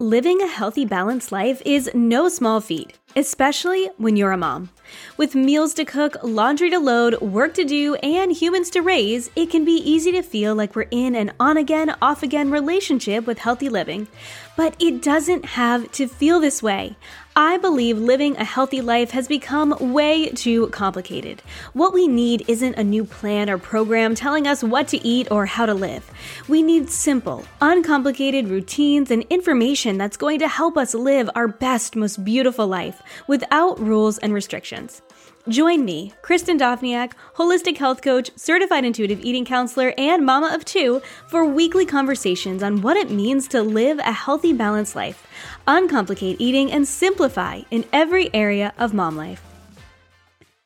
Living a healthy, balanced life is no small feat, especially when you're a mom. With meals to cook, laundry to load, work to do, and humans to raise, it can be easy to feel like we're in an on again, off again relationship with healthy living. But it doesn't have to feel this way. I believe living a healthy life has become way too complicated. What we need isn't a new plan or program telling us what to eat or how to live. We need simple, uncomplicated routines and information that's going to help us live our best, most beautiful life without rules and restrictions. Join me, Kristen Dovniak, holistic health coach, certified intuitive eating counselor, and mama of two, for weekly conversations on what it means to live a healthy, balanced life, uncomplicate eating, and simplify in every area of mom life.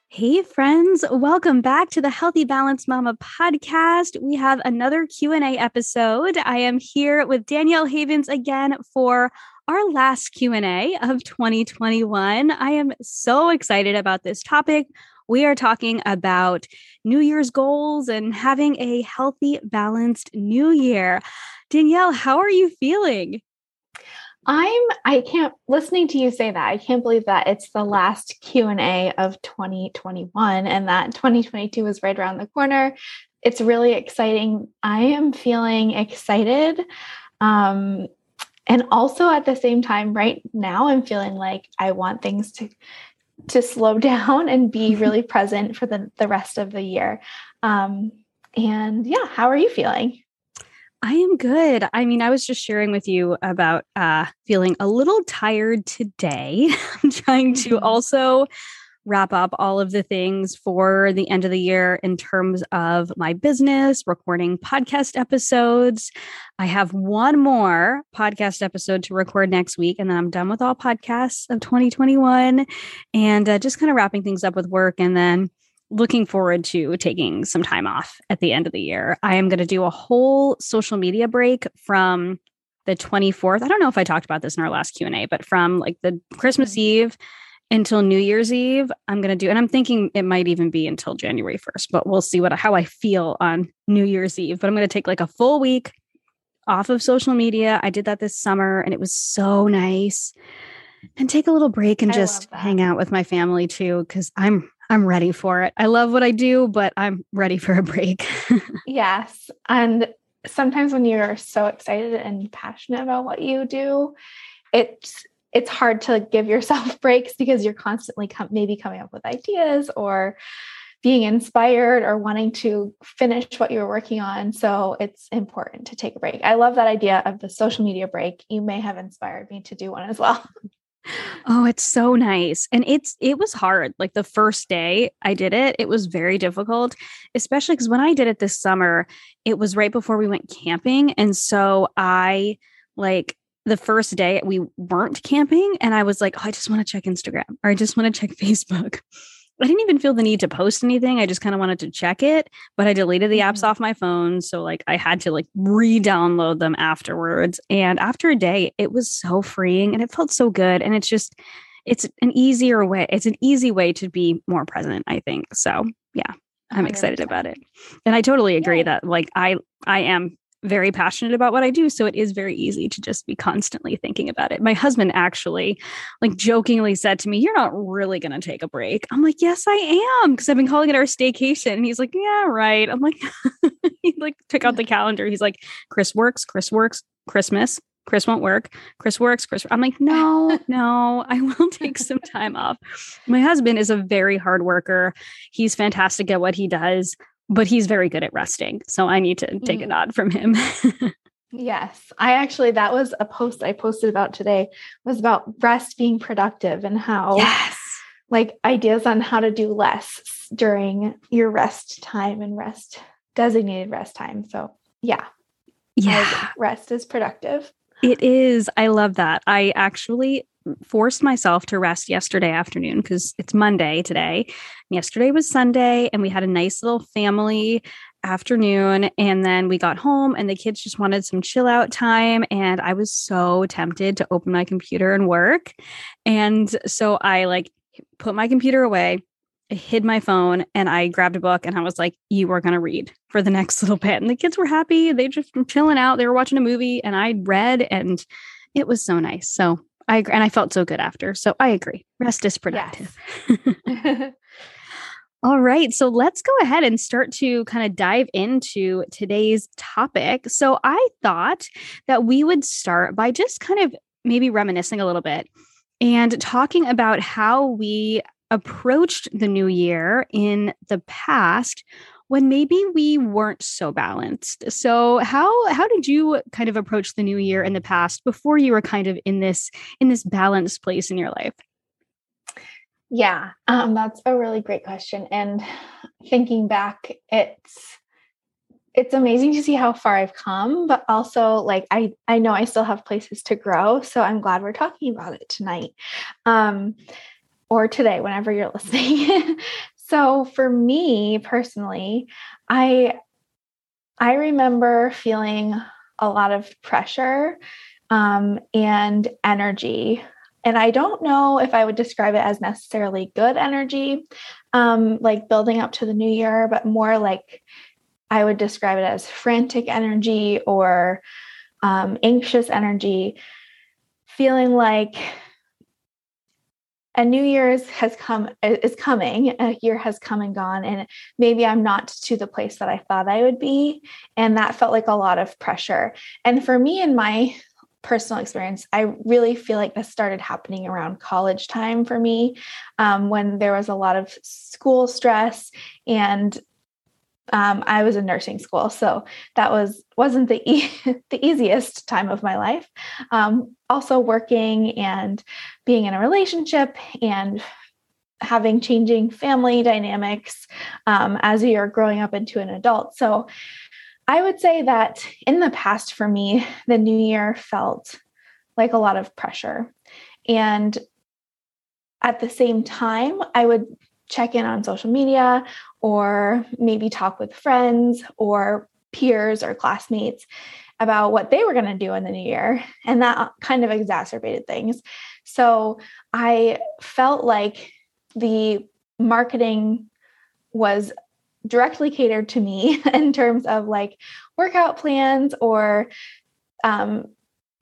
Hey friends, welcome back to the Healthy Balanced Mama podcast. We have another Q&A episode. I am here with Danielle Havens again for our last Q&A of 2021. I am so excited about this topic. We are talking about New Year's goals and having a healthy, balanced new year. Danielle, how are you feeling? I'm I can't listening to you say that. I can't believe that it's the last Q&A of 2021 and that 2022 is right around the corner. It's really exciting. I am feeling excited. Um, and also at the same time right now i'm feeling like i want things to to slow down and be really present for the the rest of the year um and yeah how are you feeling I am good. I mean, I was just sharing with you about uh, feeling a little tired today. I'm trying to mm-hmm. also wrap up all of the things for the end of the year in terms of my business, recording podcast episodes. I have one more podcast episode to record next week, and then I'm done with all podcasts of 2021 and uh, just kind of wrapping things up with work and then looking forward to taking some time off at the end of the year. I am going to do a whole social media break from the 24th. I don't know if I talked about this in our last Q&A, but from like the Christmas. Eve until New Year's Eve. I'm going to do, and I'm thinking it might even be until January 1st, but we'll see what how I feel on New Year's Eve. But I'm going to take like a full week off of social media. I did that this summer and it was so nice. And take a little break and I just hang out with my family too because I'm I'm ready for it. I love what I do, but I'm ready for a break. yes. And sometimes when you're so excited and passionate about what you do, it's it's hard to give yourself breaks because you're constantly com- maybe coming up with ideas or being inspired or wanting to finish what you're working on. So it's important to take a break. I love that idea of the social media break. You may have inspired me to do one as well. Oh, it's so nice. And it's it was hard. Like the first day I did it, it was very difficult, especially cuz when I did it this summer, it was right before we went camping and so I like the first day we weren't camping and I was like, oh, I just want to check Instagram or I just want to check Facebook. I didn't even feel the need to post anything. I just kind of wanted to check it, but I deleted the apps mm-hmm. off my phone. So like I had to like re-download them afterwards. And after a day, it was so freeing and it felt so good. And it's just, it's an easier way. It's an easy way to be more present, I think. So yeah, I'm 100%. excited about it. And I totally agree yeah. that like I I am very passionate about what I do. So it is very easy to just be constantly thinking about it. My husband actually, like, jokingly said to me, You're not really going to take a break. I'm like, Yes, I am. Cause I've been calling it our staycation. And he's like, Yeah, right. I'm like, He like took out the calendar. He's like, Kris works, Kris works, Christmas. Kris won't work. Kris works. Kris. I'm like, no, no, I will take some time off. My husband is a very hard worker. He's fantastic at what he does but he's very good at resting. So I need to take a mm-hmm. nod from him. yes. I actually that was a post I posted about today was about rest being productive and how yes. like ideas on how to do less during your rest time and rest designated rest time. So yeah. Yeah. Rest is productive. It is. I love that. I actually forced myself to rest yesterday afternoon because it's Monday today. Yesterday was Sunday, and we had a nice little family afternoon. And then we got home, and the kids just wanted some chill out time. And I was so tempted to open my computer and work. And so I like put my computer away. I hid my phone and I grabbed a book and I was like, You are going to read for the next little bit. And the kids were happy. They just were chilling out. They were watching a movie and I read and it was so nice. So I agree. And I felt so good after. So I agree. Rest is productive. Yes. All right. So let's go ahead and start to kind of dive into today's topic. So I thought that we would start by just kind of maybe reminiscing a little bit and talking about how we approached the new year in the past when maybe we weren't so balanced. So how how did you kind of approach the new year in the past before you were kind of in this in this balanced place in your life? Yeah, um, that's a really great question. And thinking back, it's it's amazing to see how far I've come, but also like I I know I still have places to grow. So I'm glad we're talking about it tonight. Um, or today, whenever you're listening. So for me personally, I I remember feeling a lot of pressure um, and energy. And I don't know if I would describe it as necessarily good energy, um, like building up to the new year, but more like I would describe it as frantic energy or um, anxious energy, feeling like a new year's has come is coming a year has come and gone and maybe i'm not to the place that i thought i would be and that felt like a lot of pressure. And for me in my personal experience i really feel like this started happening around college time for me um, when there was a lot of school stress and um, I was in nursing school, so that was wasn't the e- the easiest time of my life. Um, also working and being in a relationship and having changing family dynamics um, as you're growing up into an adult. So I would say that in the past, for me, the new year felt like a lot of pressure, and at the same time, I would check in on social media or maybe talk with friends or peers or classmates about what they were going to do in the new year. And that kind of exacerbated things. So I felt like the marketing was directly catered to me in terms of like workout plans or um,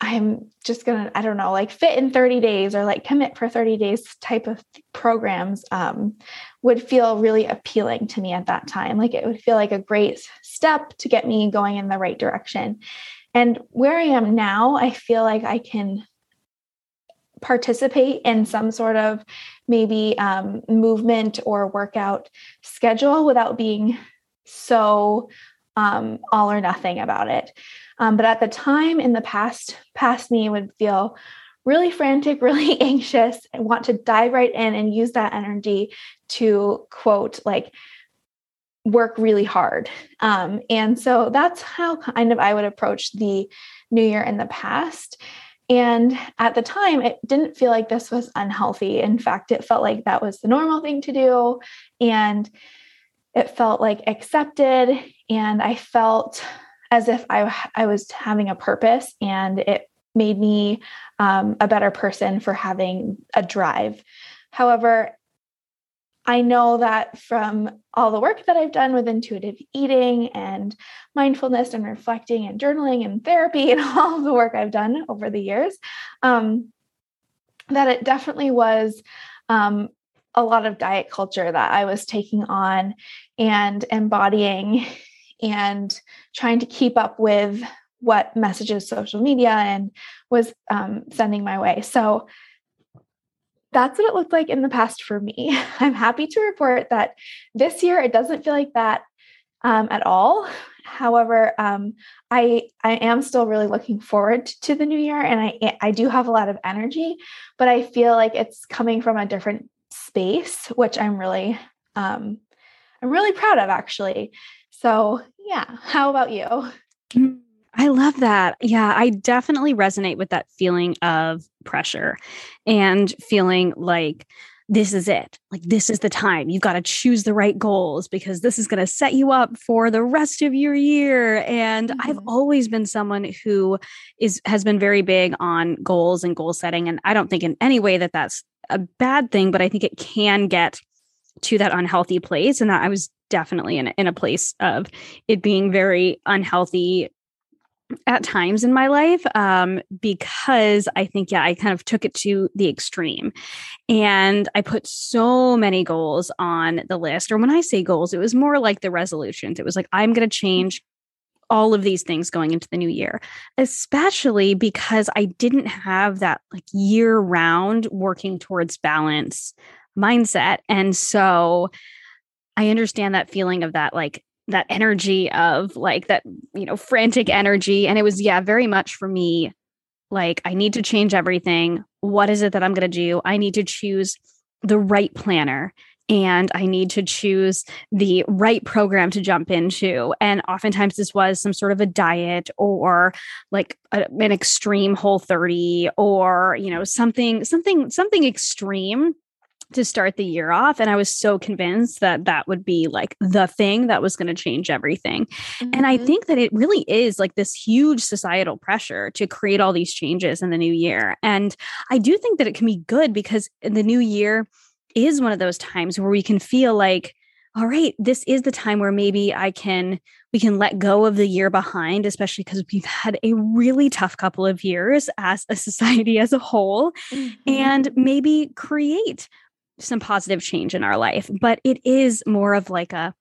I'm just gonna, I don't know, like fit in 30 days or like commit for 30 days type of programs um, would feel really appealing to me at that time. Like it would feel like a great step to get me going in the right direction. And where I am now, I feel like I can participate in some sort of maybe um, movement or workout schedule without being so um, all or nothing about it. Um, but at the time in the past, past me would feel really frantic, really anxious, and want to dive right in and use that energy to quote, like, work really hard. Um, and so that's how kind of I would approach the new year in the past. And at the time, it didn't feel like this was unhealthy. In fact, it felt like that was the normal thing to do. And it felt like accepted. And I felt as if I, I was having a purpose and it made me um, a better person for having a drive. However, I know that from all the work that I've done with intuitive eating and mindfulness and reflecting and journaling and therapy and all the work I've done over the years, um, that it definitely was um, a lot of diet culture that I was taking on and embodying and trying to keep up with what messages social media and was um, sending my way. So that's what it looked like in the past for me. I'm happy to report that this year it doesn't feel like that um, at all. However, um, I I am still really looking forward to the new year, and I I do have a lot of energy, but I feel like it's coming from a different space, which I'm really um, I'm really proud of actually. So yeah, how about you? Mm, I love that. Yeah, I definitely resonate with that feeling of pressure and feeling like this is it. Like, this is the time. You've got to choose the right goals because this is going to set you up for the rest of your year. And mm-hmm. I've always been someone who is has been very big on goals and goal setting. And I don't think in any way that that's a bad thing, but I think it can get to that unhealthy place. And that I was definitely in, in a place of it being very unhealthy at times in my life um, because I think, yeah, I kind of took it to the extreme. And I put so many goals on the list. Or when I say goals, it was more like the resolutions. It was like, I'm going to change all of these things going into the new year, especially because I didn't have that like year round working towards balance mindset. And so I understand that feeling of that like that energy of like that you know frantic energy and it was yeah very much for me like i need to change everything what is it that i'm going to do i need to choose the right planner and I need to choose the right program to jump into. And oftentimes, this was some sort of a diet or like a, an extreme Whole30 or, you know, something, something, something extreme to start the year off and i was so convinced that that would be like the thing that was going to change everything mm-hmm. and i mm-hmm. think that it really is like this huge societal pressure to create all these changes in the new year and i do think that it can be good because the new year is one of those times where we can feel like all right this is the time where maybe i can we can let go of the year behind especially because we've had a really tough couple of years as a society as a whole mm-hmm. and maybe create some positive change in our life, but it is more of like a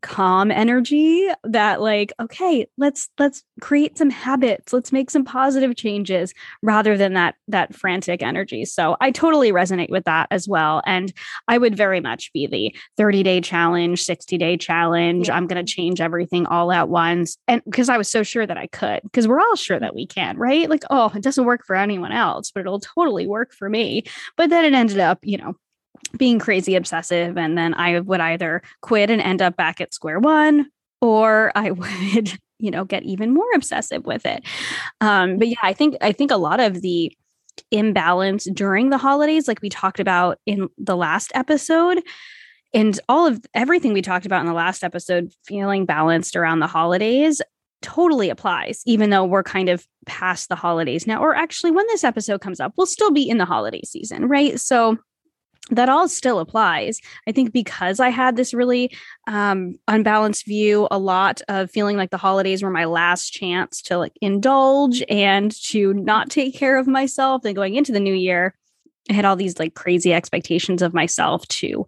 calm energy that like okay let's let's create some habits. Let's make some positive changes rather than that that frantic energy. So i totally resonate with that as well. And i would very much be the 30 day challenge 60 day challenge. Yeah. i'm going to change everything all at once. And because i was so sure that i could because we're all sure that we can right? Like oh it doesn't work for anyone else but it'll totally work for me. But then it ended up you know being crazy obsessive and then i would either quit and end up back at square one or i would you know get even more obsessive with it. Um but yeah i think i think a lot of the imbalance during the holidays like we talked about in the last episode and all of everything we talked about in the last episode feeling balanced around the holidays totally applies even though we're kind of past the holidays. Now or actually when this episode comes up we'll still be in the holiday season right? So that all still applies. I think because I had this really um, unbalanced view, a lot of feeling like the holidays were my last chance to like indulge and to not take care of myself. And going into the new year, I had all these like crazy expectations of myself to,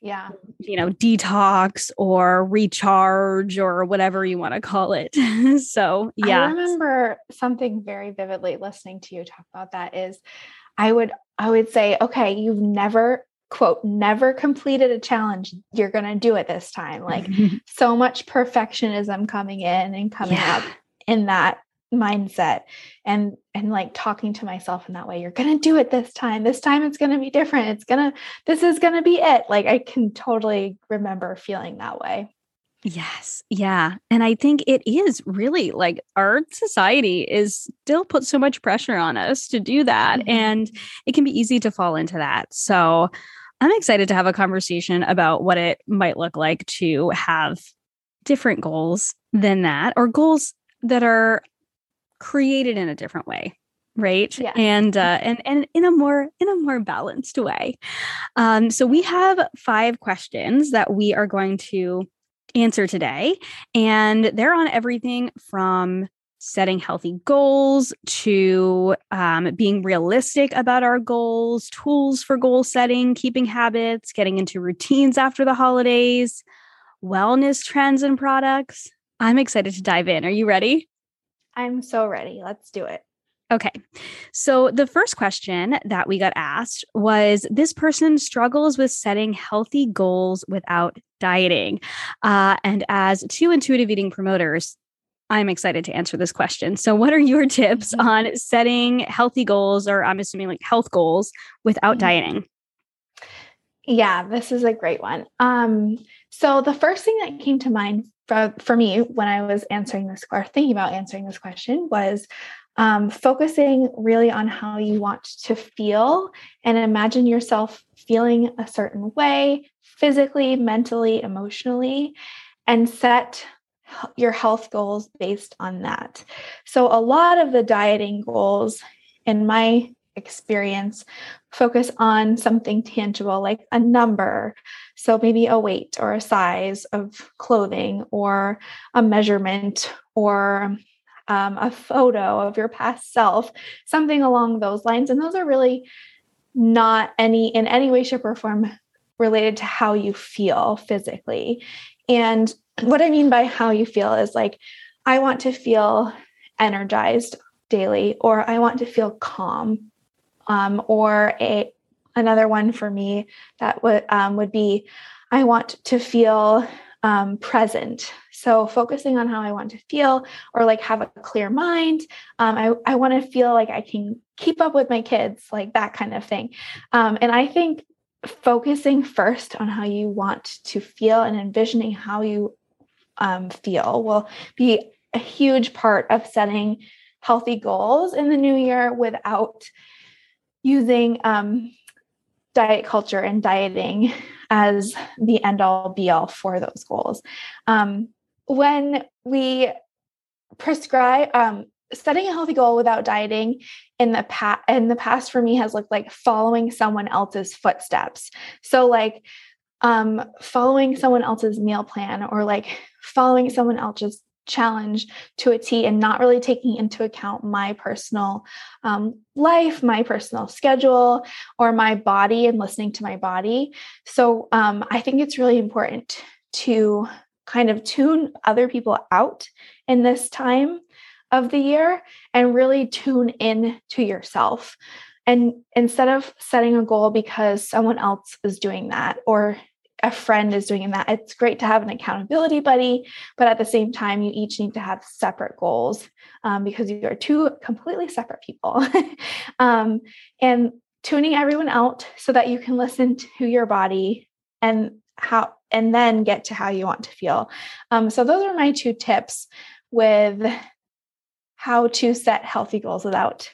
yeah, you know, detox or recharge or whatever you want to call it. so, yeah. I remember something very vividly listening to you talk about that is I would I would say, okay, you've never quote never completed a challenge you're going to do it this time. Like so much perfectionism coming in and coming yeah. up in that mindset and and like talking to myself in that way you're going to do it this time. This time it's going to be different. It's going to this is going to be it. Like i can totally remember feeling that way Yes. Yeah. And I think it is really like our society is still put so much pressure on us to do that. Mm-hmm. And it can be easy to fall into that. So I'm excited to have a conversation about what it might look like to have different goals than that, or goals that are created in a different way. right yeah. and uh, and and in a more in a more balanced way um, so we have five questions that we are going to answer today and they're on everything from setting healthy goals to um, being realistic about our goals tools for goal setting keeping habits getting into routines after the holidays wellness trends and products. I'm excited to dive in. Are you ready? I'm so ready. Let's do it Okay. So the first question that we got asked was this person struggles with setting healthy goals without dieting. Uh, and as two intuitive eating promoters, I'm excited to answer this question. So, what are your tips mm-hmm. on setting healthy goals, or I'm assuming like health goals, without mm-hmm. dieting? Yeah, this is a great one. Um, so, the first thing that came to mind for, for me when I was answering this or thinking about answering this question was um, focusing really on how you want to feel and imagine yourself feeling a certain way physically, mentally, emotionally, and set your health goals based on that. So, a lot of the dieting goals, in my experience, focus on something tangible like a number. So, maybe a weight or a size of clothing or a measurement or um, a photo of your past self, something along those lines. And those are really not any in any way, shape, or form related to how you feel physically. And what I mean by how you feel is like, I want to feel energized daily, or I want to feel calm. Um, or a another one for me that would um, would be, I want to feel um, present. So focusing on how I want to feel or like have a clear mind. Um, I, I want to feel like I can keep up with my kids, like that kind of thing. Um, and I think focusing first on how you want to feel and envisioning how you um, feel will be a huge part of setting healthy goals in the new year without using um, diet culture and dieting as the end all be all for those goals. Um, when we prescribe um, setting a healthy goal without dieting in the past in the past for me has looked like following someone else's footsteps. So like um, following someone else's meal plan or like following someone else's challenge to a T and not really taking into account my personal um, life, my personal schedule, or my body and listening to my body. So um, I think it's really important to kind of tune other people out in this time of the year and really tune in to yourself. And instead of setting a goal because someone else is doing that or a friend is doing that. It's great to have an accountability buddy, but at the same time, you each need to have separate goals um, because you are two completely separate people. um, and tuning everyone out so that you can listen to your body and how, and then get to how you want to feel. Um, so those are my two tips with how to set healthy goals without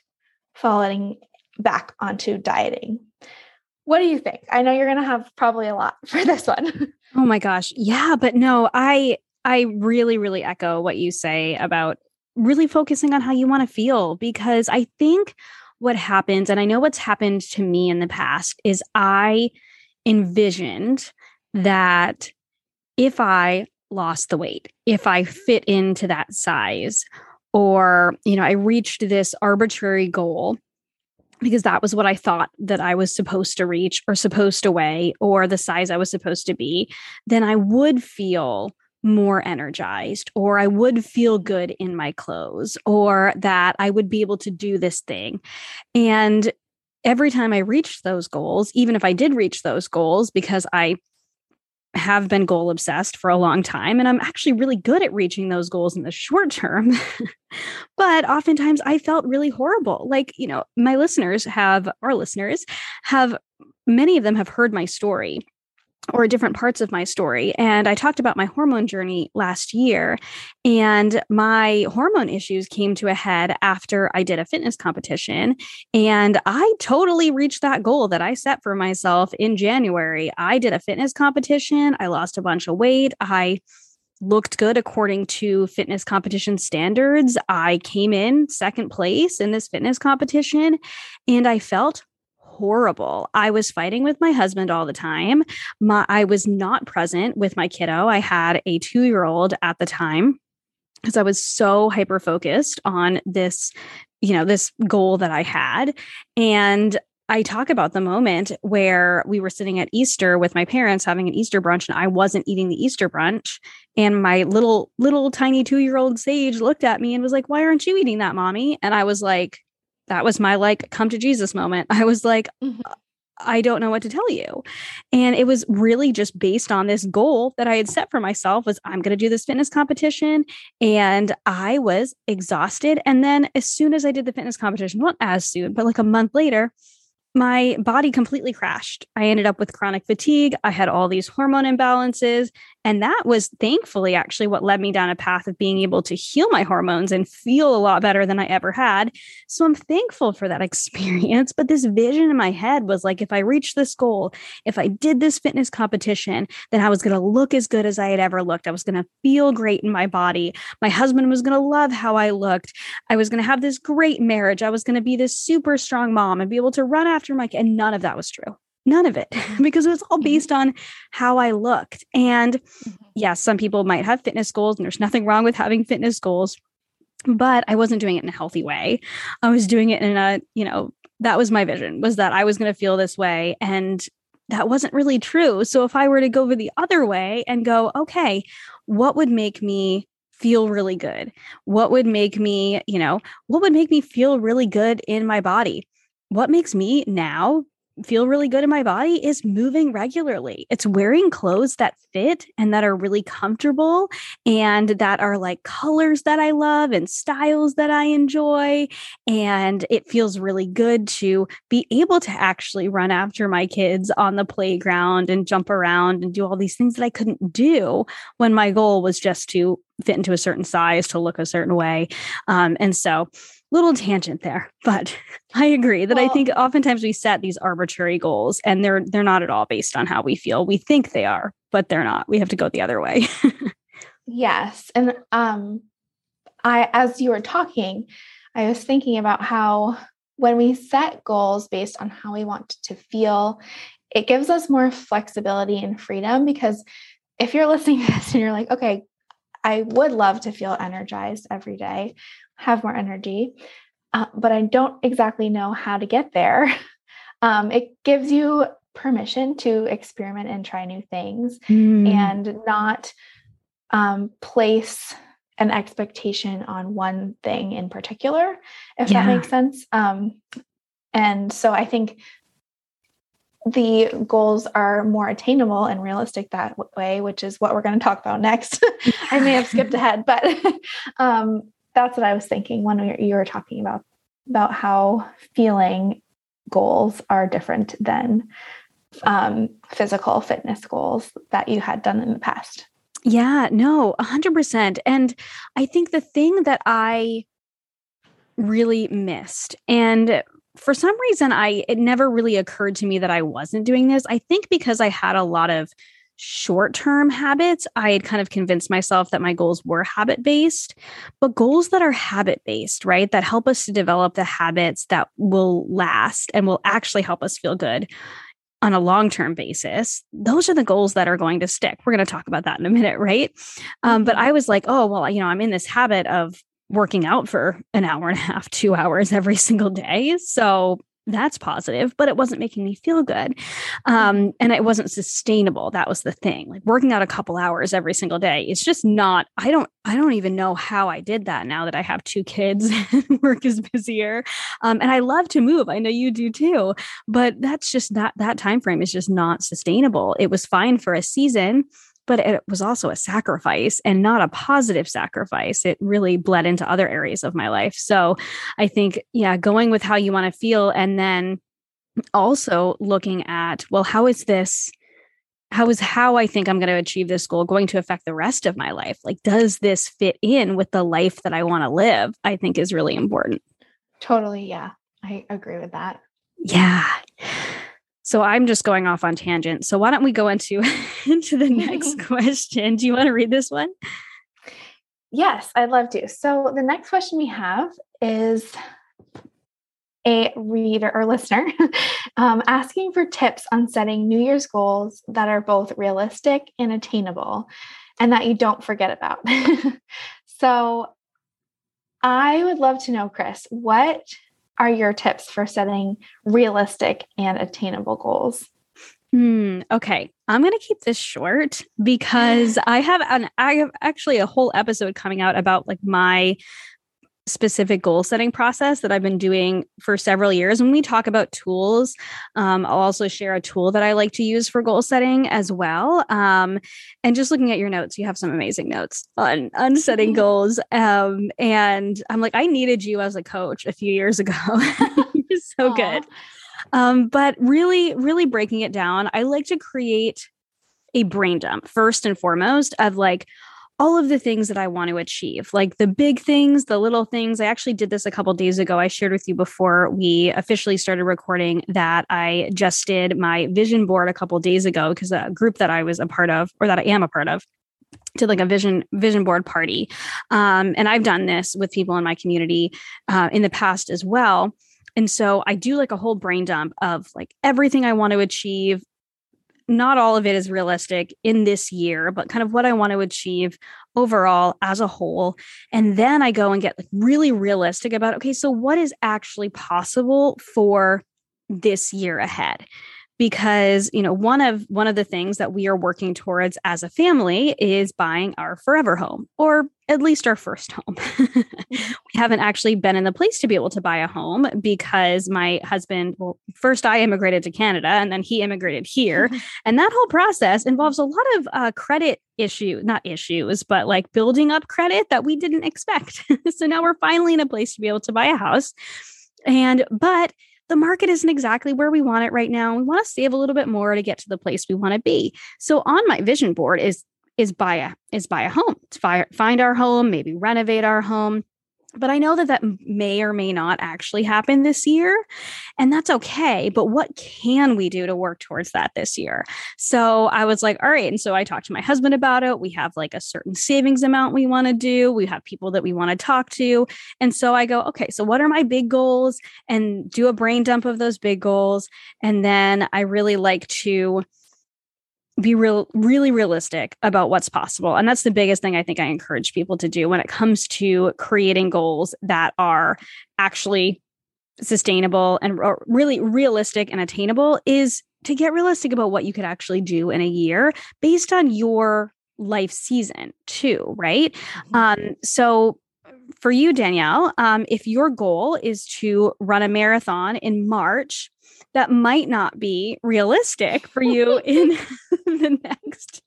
falling back onto dieting. What do you think? I know you're going to have probably a lot for this one. oh my gosh. Yeah, but no, I I really really echo what you say about really focusing on how you want to feel because I think what happens and I know what's happened to me in the past is I envisioned that if I lost the weight, if I fit into that size or you know I reached this arbitrary goal because that was what I thought that I was supposed to reach or supposed to weigh or the size I was supposed to be, then I would feel more energized or I would feel good in my clothes or that I would be able to do this thing. And every time I reached those goals, even if I did reach those goals because I have been goal obsessed for a long time and I'm actually really good at reaching those goals in the short term. but oftentimes I felt really horrible. Like, you know, my listeners have, our listeners have, many of them have heard my story or different parts of my story. And I talked about my hormone journey last year. And my hormone issues came to a head after I did a fitness competition. And I totally reached that goal that I set for myself in January. I did a fitness competition, I lost a bunch of weight. I looked good according to fitness competition standards. I came in second place in this fitness competition and I felt horrible. I was fighting with my husband all the time. My, I was not present with my kiddo. I had a two year old at the time because I was so hyper focused on this, you know, this goal that I had. And I talk about the moment where we were sitting at Easter with my parents having an Easter brunch and I wasn't eating the Easter brunch and my little little tiny 2-year-old Sage looked at me and was like, "Why aren't you eating that, mommy?" And I was like, that was my like come to Jesus moment. I was like, mm-hmm. I don't know what to tell you. And it was really just based on this goal that I had set for myself was I'm going to do this fitness competition and I was exhausted and then as soon as I did the fitness competition, not as soon, but like a month later, my body completely crashed. I ended up with chronic fatigue. I had all these hormone imbalances. And that was thankfully actually what led me down a path of being able to heal my hormones and feel a lot better than I ever had. So I'm thankful for that experience. But this vision in my head was like, if I reached this goal, if I did this fitness competition, then I was going to look as good as I had ever looked. I was going to feel great in my body. My husband was going to love how I looked. I was going to have this great marriage. I was going to be this super strong mom and be able to run after my kid. And none of that was true none of it because it was all mm-hmm. based on how I looked. And yes, mm-hmm. yeah, some people might have fitness goals, and there's nothing wrong with having fitness goals, but I wasn't doing it in a healthy way. I was doing it in a, you know, that was my vision was that I was going to feel this way. And that wasn't really true. So if I were to go over the other way and go, okay, what would make me feel really good? What would make me, you know, what would make me feel really good in my body? What makes me now feel really good in my body is moving regularly. It's wearing clothes that fit and that are really comfortable and that are like colors that I love and styles that I enjoy. And it feels really good to be able to actually run after my kids on the playground and jump around and do all these things that I couldn't do when my goal was just to fit into a certain size, to look a certain way. Um, and so, little tangent there but i agree that well, i think oftentimes we set these arbitrary goals and they're they're not at all based on how we feel. We think they are but they're not. We have to go the other way. Yes and um i as you were talking i was thinking about how when we set goals based on how we want to feel it gives us more flexibility and freedom because if you're listening to this and you're like okay I would love to feel energized every day have more energy, uh, but I don't exactly know how to get there. Um, it gives you permission to experiment and try new things mm. and not um, place an expectation on one thing in particular, if yeah. that makes sense. Um, and so I think the goals are more attainable and realistic that way, which is what we're going to talk about next. I may have skipped ahead, but um, that's what I was thinking when you were talking about about how feeling goals are different than um, physical fitness goals that you had done in the past. Yeah, no, 100%. And I think the thing that I really missed and for some reason I it never really occurred to me that I wasn't doing this. I think because I had a lot of short term habits, I had kind of convinced myself that my goals were habit based, but goals that are habit based, right? That help us to develop the habits that will last and will actually help us feel good on a long term basis, those are the goals that are going to stick. We're going to talk about that in a minute, right? Um, but mm-hmm. I was like, oh, well, you know, I'm in this habit of working out for an hour and a half, two hours every single day. So that's positive, but it wasn't making me feel good. Um, mm-hmm. and it wasn't sustainable. That was the thing. Like working out a couple hours every single day. It's just not, I don't, I don't even know how I did that now that I have two kids and work is busier. Um, and I love to move. I know you do too, but that's just that, that time frame is just not sustainable. It was fine for a season but it was also a sacrifice and not a positive sacrifice. It really bled into other areas of my life. So I think, yeah, going with how you want to feel and then also looking at, well, how is this? How is how I think I'm going to achieve this goal going to affect the rest of my life? Like, does this fit in with the life that I want to live? I think is really important. Totally. Yeah. I agree with that. Yeah. So I'm just going off on tangent. So why don't we go into into the next question? Do you want to read this one? Yes, I'd love to. So the next question we have is a reader or listener um, asking for tips on setting New Year's goals that are both realistic and attainable and that you don't forget about. so I would love to know, Kris, what are your tips for setting realistic and attainable goals? Hmm, okay, I'm going to keep this short because I have an I have actually a whole episode coming out about like my specific goal setting process that I've been doing for several years. When we talk about tools, um, I'll also share a tool that I like to use for goal setting as well. Um, and just looking at your notes, you have some amazing notes on, on setting goals. Um, and I'm like, I needed you as a coach a few years ago. You're so Aww. good. Um, but really, really breaking it down, I like to create a brain dump first and foremost of like, all of the things that I want to achieve, like the big things, the little things. I actually did this a couple days ago. I shared with you before we officially started recording that I just did my vision board a couple days ago because a group that I was a part of, or that I am a part of, did like a vision vision board party, um, and I've done this with people in my community uh, in the past as well. And so I do like a whole brain dump of like everything I want to achieve, not all of it is realistic in this year, but kind of what I want to achieve overall as a whole. And then I go and get like really realistic about okay, so what is actually possible for this year ahead? because you know one of one of the things that we are working towards as a family is buying our forever home or at least our first home mm-hmm. we haven't actually been in the place to be able to buy a home because my husband well first i immigrated to canada and then he immigrated here and that whole process involves a lot of uh, credit issue not issues but like building up credit that we didn't expect so now we're finally in a place to be able to buy a house and but the market isn't exactly where we want it right now. We want to save a little bit more to get to the place we want to be. So on my vision board is is buy a is buy a home, to find our home, maybe renovate our home, but I know that that may or may not actually happen this year, and that's okay. But what can we do to work towards that this year? So I was like, all right. And so I talked to my husband about it. We have like a certain savings amount we want to do, we have people that we want to talk to. And so I go, okay, so what are my big goals? And do a brain dump of those big goals. And then I really like to be real really realistic about what's possible and that's the biggest thing i think i encourage people to do when it comes to creating goals that are actually sustainable and really realistic and attainable is to get realistic about what you could actually do in a year based on your life season too right mm-hmm. um so for you danielle um, if your goal is to run a marathon in march that might not be realistic for you in the next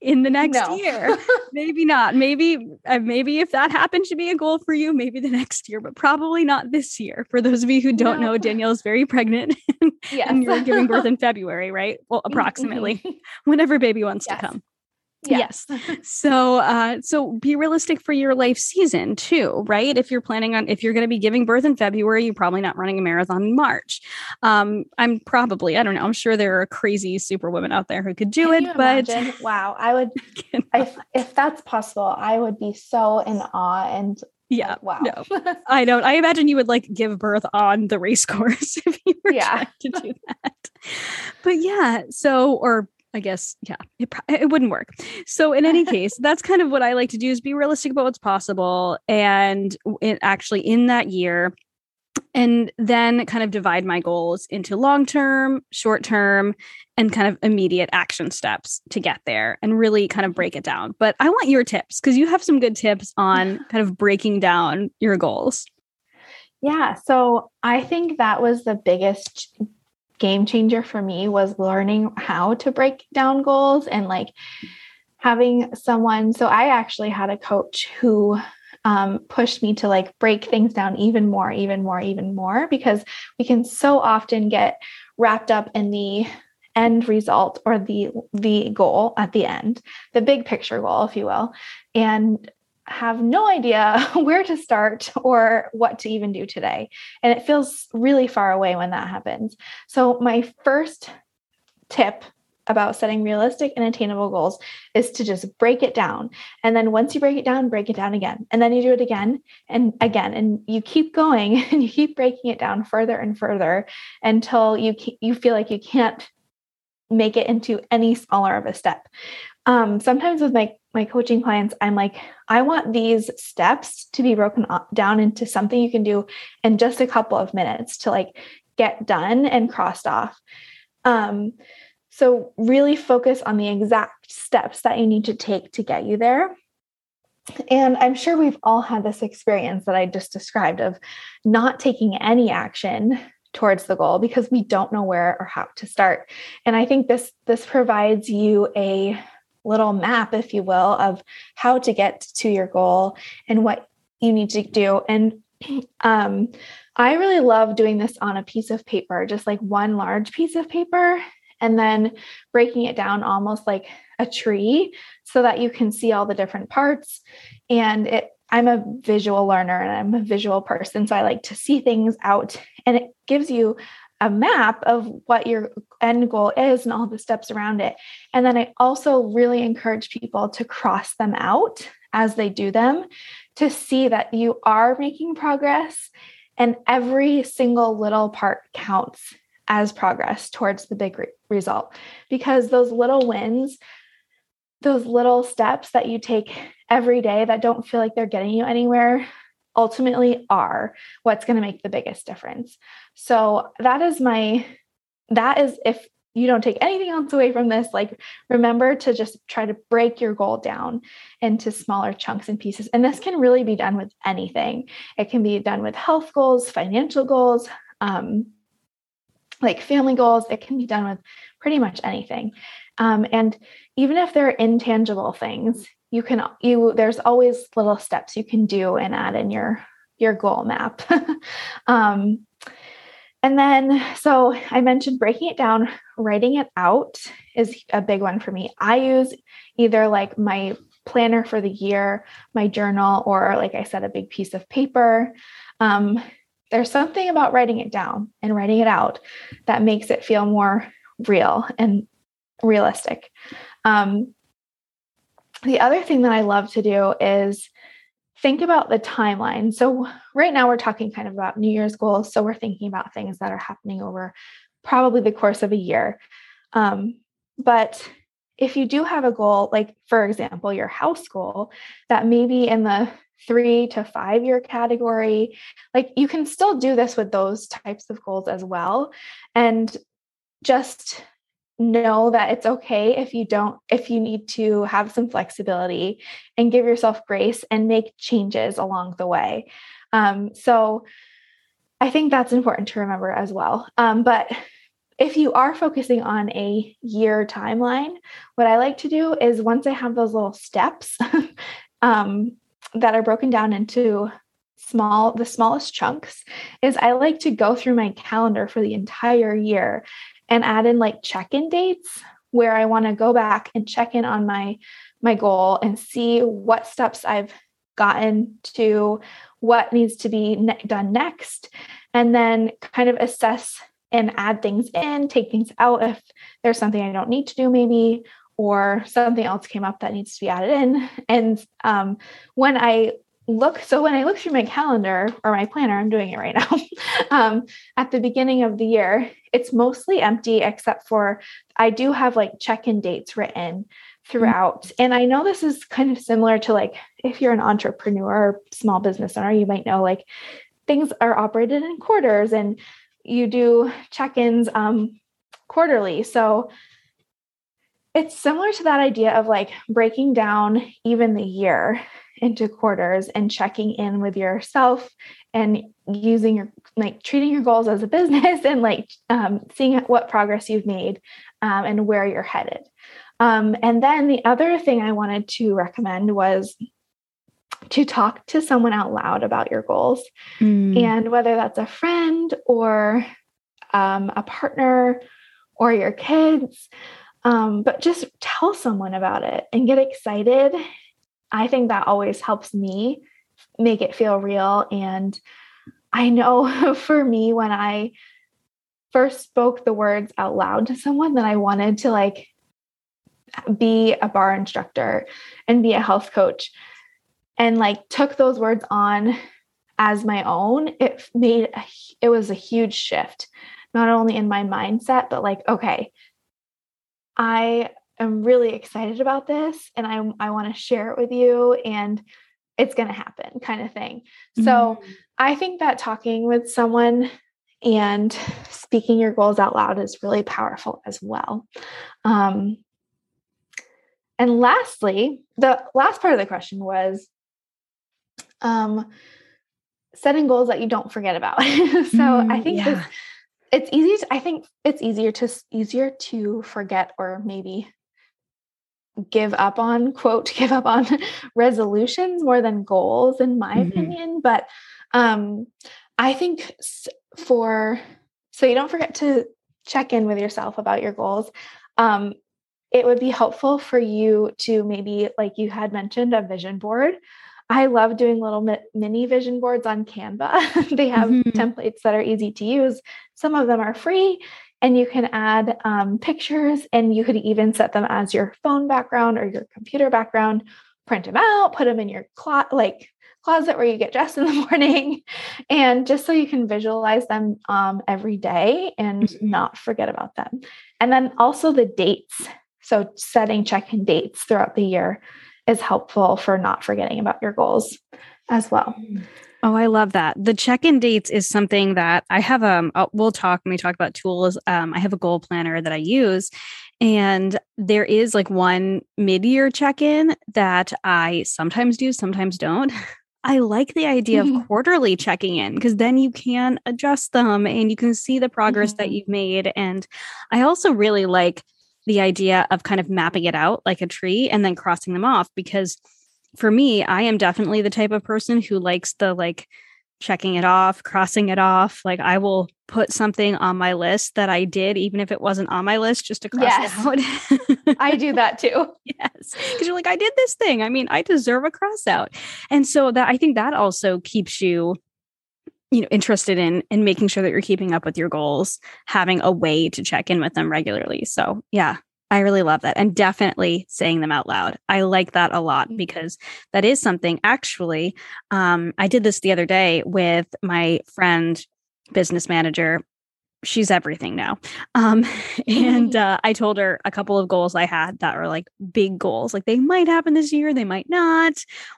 in the next no. year maybe not maybe uh, maybe if that happened to be a goal for you maybe the next year but probably not this year for those of you who don't no. know danielle is very pregnant yes. and you're giving birth in february right well approximately whenever baby wants yes. to come Yes. yes. so uh so be realistic for your life season too, right? If you're planning on if you're going to be giving birth in February, you're probably not running a marathon in March. Um I'm probably, I don't know, I'm sure there are crazy superwomen out there who could do Can it, but imagine? wow, I would if if that's possible, I would be so in awe and yeah. Wow. No, I don't. I imagine you would like give birth on the race course if you were yeah. trying to do that. But yeah, so or I guess, yeah, it, it wouldn't work. So, in any case, that's kind of what I like to do is be realistic about what's possible. And it actually in that year, and then kind of divide my goals into long term, short term, and kind of immediate action steps to get there and really kind of mm-hmm. break it down. But I want your tips because you have some good tips on kind of breaking down your goals. Yeah. So I think that was the biggest game changer for me was learning how to break down goals and like having someone. So I actually had a coach who um, pushed me to like break things down even more, even more, even more, because we can so often get wrapped up in the end result or the the goal at the end the big picture goal if you will and have no idea where to start or what to even do today. And it feels really far away when that happens. So, my first tip about setting realistic and attainable goals is to just break it down. And then once you break it down, break it down again. And then you do it again and again. And you keep going and you keep breaking it down further and further until you you feel like you can't make it into any smaller of a step. Um, sometimes with my my coaching clients, I'm like, I want these steps to be broken down into something you can do in just a couple of minutes to like get done and crossed off. Um, so really focus on the exact steps that you need to take to get you there. And I'm sure we've all had this experience that I just described of not taking any action towards the goal because we don't know where or how to start. And I think this this provides you a little map, if you will, of how to get to your goal and what you need to do. And um, I really love doing this on a piece of paper, just like one large piece of paper, and then breaking it down almost like a tree so that you can see all the different parts. And it, I'm a visual learner and I'm a visual person. So I like to see things out, and it gives you a map of what your end goal is and all the steps around it. And then I also really encourage people to cross them out as they do them to see that you are making progress and every single little part counts as progress towards the big re- result because those little wins those little steps that you take every day that don't feel like they're getting you anywhere ultimately are what's going to make the biggest difference. So that is my that is if you don't take anything else away from this, like remember to just try to break your goal down into smaller chunks and pieces. And this can really be done with anything. It can be done with health goals, financial goals, um, like family goals. It can be done with pretty much anything. Um, and even if they're intangible things, you can you there's always little steps you can do and add in your your goal map. Um, and then so i mentioned breaking it down writing it out is a big one for me. I use either like my planner for the year my journal or like i said a big piece of paper. Um, there's something about writing it down and writing it out that makes it feel more real and realistic. Um, the other thing that I love to do is think about the timeline. So, right now we're talking kind of about New Year's goals. So, we're thinking about things that are happening over probably the course of a year. Um, but if you do have a goal, like for example, your house goal, that maybe in the three to five year category, like you can still do this with those types of goals as well. And just know that it's okay if you don't if you need to have some flexibility and give yourself grace and make changes along the way. Um, so i think that's important to remember as well. Um, but if you are focusing on a year timeline what i like to do is once i have those little steps um, that are broken down into small the smallest chunks is i like to go through my calendar for the entire year and add in like check-in dates where I want to go back and check in on my my goal and see what steps I've gotten to, what needs to be ne- done next, and then kind of assess and add things in, take things out if there's something I don't need to do, maybe, or something else came up that needs to be added in. And um, when I look so when i look through my calendar or my planner i'm doing it right now um, at the beginning of the year it's mostly empty except for i do have like check-in dates written throughout mm-hmm. and i know this is kind of similar to like if you're an entrepreneur or small business owner you might know like things are operated in quarters and you do check-ins um, quarterly so it's similar to that idea of like breaking down even the year into quarters and checking in with yourself and using your like treating your goals as a business and like um, seeing what progress you've made um, and where you're headed. Um, and then the other thing I wanted to recommend was to talk to someone out loud about your goals. Mm. And whether that's a friend or um, a partner or your kids, um, but just tell someone about it and get excited I think that always helps me make it feel real. And I know for me, when I first spoke the words out loud to someone that I wanted to like be a barre instructor and be a health coach and like took those words on as my own, it made a, it was a huge shift, not only in my mindset, but like, okay, I am really excited about this and I, I want to share it with you and it's going to happen kind of thing. Mm-hmm. So I think that talking with someone and speaking your goals out loud is really powerful as well. Um, and lastly, the last part of the question was um, setting goals that you don't forget about. so mm, I think yeah. this, it's easy to, I think it's easier to easier to forget or maybe give up on quote give up on resolutions more than goals in my mm-hmm. opinion but um i think for so you don't forget to check in with yourself about your goals um it would be helpful for you to maybe like you had mentioned a vision board I love doing little mini vision boards on Canva. they have mm-hmm. templates that are easy to use. Some of them are free, and you can add um, pictures, and you could even set them as your phone background or your computer background. Print them out, put them in your closet, like closet where you get dressed in the morning, and just so you can visualize them um, every day and mm-hmm. not forget about them. And then also the dates. So setting check-in dates throughout the year is helpful for not forgetting about your goals as well. Oh, I love that. The check-in dates is something that I have. Um, we'll talk when we talk about tools. Um, I have a goal planner that I use, and there is like one mid-year check-in that I sometimes do, sometimes don't. I like the idea mm-hmm. of quarterly checking in because then you can adjust them and you can see the progress mm-hmm. that you've made. And I also really like the idea of kind of mapping it out like a tree and then crossing them off because for me i am definitely the type of person who likes the like checking it off crossing it off. Like i will put something on my list that i did even if it wasn't on my list just to cross yes. it out. I do that too. Yes. Because you're like i did this thing. I mean i deserve a cross out. And so that i think that also keeps you you know interested in in making sure that you're keeping up with your goals having a way to check in with them regularly. So yeah i really love that and definitely saying them out loud. I like that a lot mm. because that is something actually um, i did this the other day with my friend business manager. She's everything now. Um, and uh, i told her a couple of goals i had that were like big goals. Like they might happen this year they might not.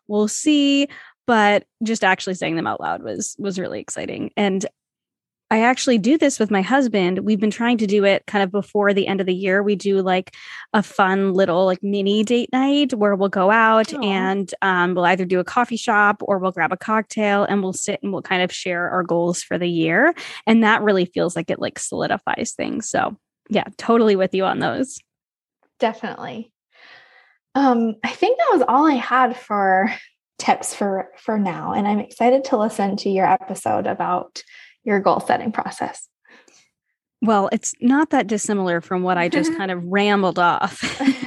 We'll see but just actually saying them out loud was was really exciting and I actually do this with my husband. We've been trying to do it kind of before the end of the year. We do like a fun little like mini date night where we'll go out Aww. and um, we'll either do a coffee shop or we'll grab a cocktail and we'll sit and we'll kind of share our goals for the year. And that really feels like it like solidifies things. So yeah, totally with you on those. Definitely. Um, I think that was all I had for tips for for now. And i'm excited to listen to your episode about your goal setting process. Well it's not that dissimilar from what i just kind of rambled off.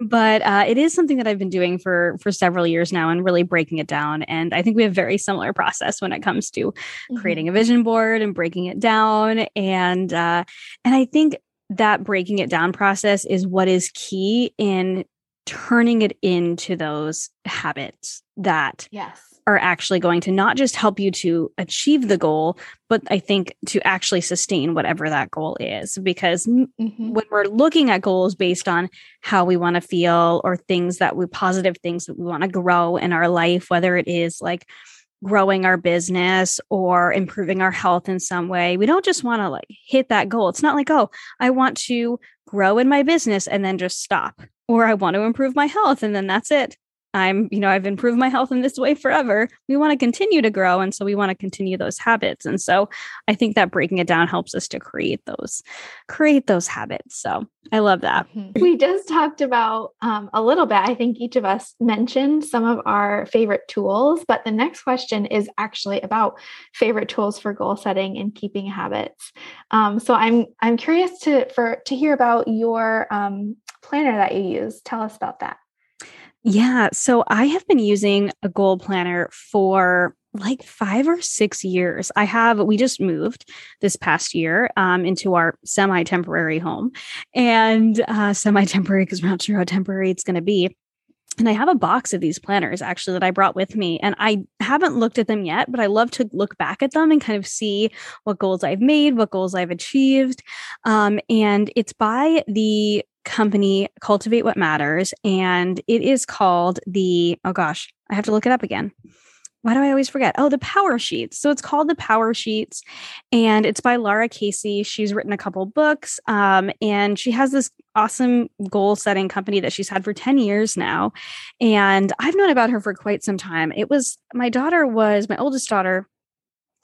But uh, it is something that i've been doing for for several years now and really breaking it down. And i think we have very similar process when it comes to mm-hmm. creating a vision board and breaking it down. And uh, and i think that breaking it down process is what is key in turning it into those habits that yes. are actually going to not just help you to achieve the goal but i think to actually sustain whatever that goal is. Because mm-hmm. when we're looking at goals based on how we want to feel or things that we positive things that we want to grow in our life whether it is like growing our business or improving our health in some way we don't just want to like hit that goal. It's not like oh i want to grow in my business and then just stop or I want to improve my health and then that's it. I'm, you know, I've improved my health in this way forever. We want to continue to grow. And so we want to continue those habits. And so I think that breaking it down helps us to create those, create those habits. So I love that. Mm-hmm. We just talked about um, a little bit. I think each of us mentioned some of our favorite tools, but the next question is actually about favorite tools for goal setting and keeping habits. Um, so I'm I'm curious to for to hear about your um, planner that you use. Tell us about that. Yeah. So I have been using a goal planner for like five or six years. I have, we just moved this past year um, into our semi temporary home and uh, semi temporary because we're not sure how temporary it's going to be. And I have a box of these planners actually that I brought with me. And I haven't looked at them yet, but I love to look back at them and kind of see what goals I've made, what goals I've achieved. Um, and it's by the company Cultivate What Matters. And it is called the, oh gosh, I have to look it up again why do I always forget? Oh, the Power Sheets. So it's called the Power Sheets, and it's by Lara Casey. She's written a couple books, um, and she has this awesome goal setting company that she's had for 10 years now. And I've known about her for quite some time. It was my daughter was my oldest daughter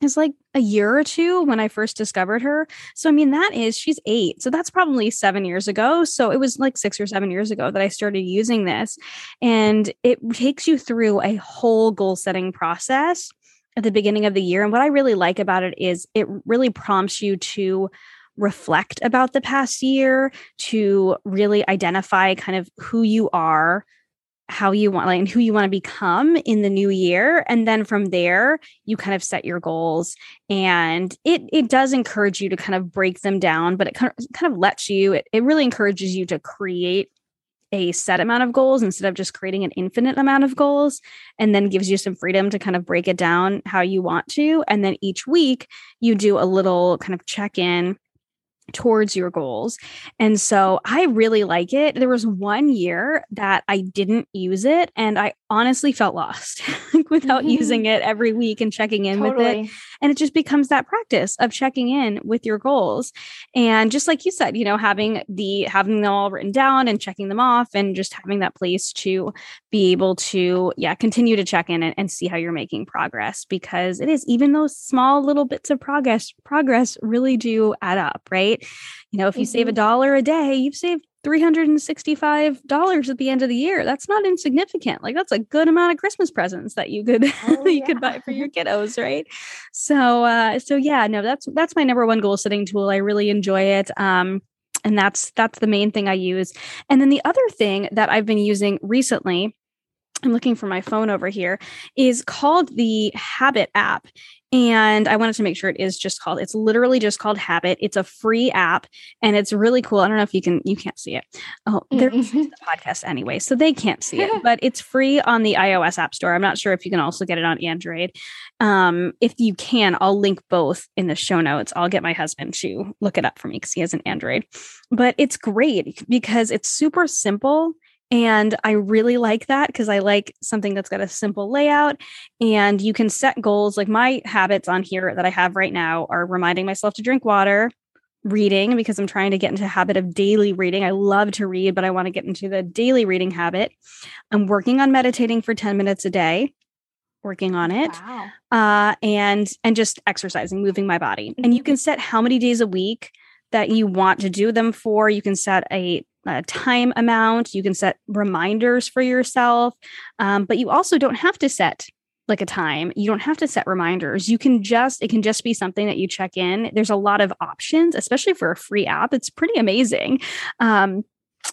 is like a year or two when I first discovered her. So, I mean, that is, she's eight. So, that's probably seven years ago. So, it was like six or seven years ago that I started using this. And it takes you through a whole goal setting process at the beginning of the year. And what I really like about it is it really prompts you to reflect about the past year, to really identify kind of who you are how you want like and who you want to become in the new year and then from there you kind of set your goals. And it it does encourage you to kind of break them down but it kind of, kind of lets you it, it really encourages you to create a set amount of goals instead of just creating an infinite amount of goals and then gives you some freedom to kind of break it down how you want to. And then each week you do a little kind of check in towards your goals. And so I really like it. There was one year that I didn't use it and I honestly felt lost without mm-hmm. using it every week and checking in totally. with it. And it just becomes that practice of checking in with your goals. And just like you said, you know, having the having them all written down and checking them off and just having that place to be able to, yeah, continue to check in and, and see how you're making progress because it is even those small little bits of progress, progress really do add up, right? You know, if you mm-hmm. save a mm-hmm. dollar a day, you've saved $365 at the end of the year. That's not insignificant. Like that's a good amount of Christmas presents that you could oh, you yeah. could buy for your kiddos, right? So uh so yeah, no, that's that's my number one goal setting tool. I really enjoy it. Um and that's that's the main thing I use. And then the other thing that I've been using recently I'm looking for my phone over here, is called the Habit app. And I wanted to make sure it is just called, it's literally just called Habit. It's a free app and it's really cool. I don't know if you can, you can't see it. Oh, there's the podcast anyway, so they can't see it, but it's free on the iOS App Store. I'm not sure if you can also get it on Android. Um, if you can, I'll link both in the show notes. I'll get my husband to look it up for me because he has an Android. But it's great because it's super simple and I really like that because I like something that's got a simple layout and you can set goals. Like my habits on here that I have right now are reminding myself to drink water, reading because I'm trying to get into a habit of daily reading. I love to read, but I want to get into the daily reading habit. I'm working on meditating for 10 minutes a day working on it wow. uh, and and just exercising moving my body mm-hmm. and you mm-hmm. can set how many days a week that you want to do them for you can set a a time amount. You can set reminders for yourself, um, but you also don't have to set like a time. You don't have to set reminders. You can just, it can just be something that you check in. There's a lot of options, especially for a free app. It's pretty amazing. Um,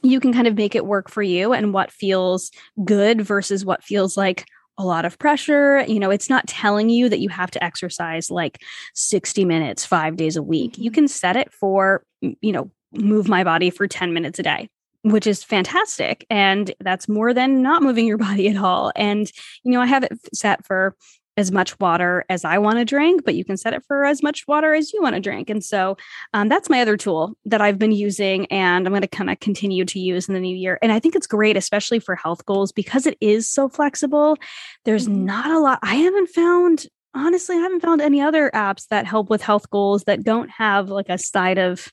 you can kind of make it work for you and what feels good versus what feels like a lot of pressure. You know, it's not telling you that you have to exercise like 60 minutes, five days a week. You mm-hmm. can set it for, you know, move my body for 10 minutes a day which is fantastic and that's more than not moving your body at all and you know i have it set for as much water as I want to drink, but you can set it for as much water as you want to drink. And so um, that's my other tool that I've been using and I'm going to kind of continue to use in the new year. And I think it's great, especially for health goals, because it is so flexible. There's mm-hmm. not a lot, I haven't found. Honestly, I haven't found any other apps that help with health goals that don't have like a side of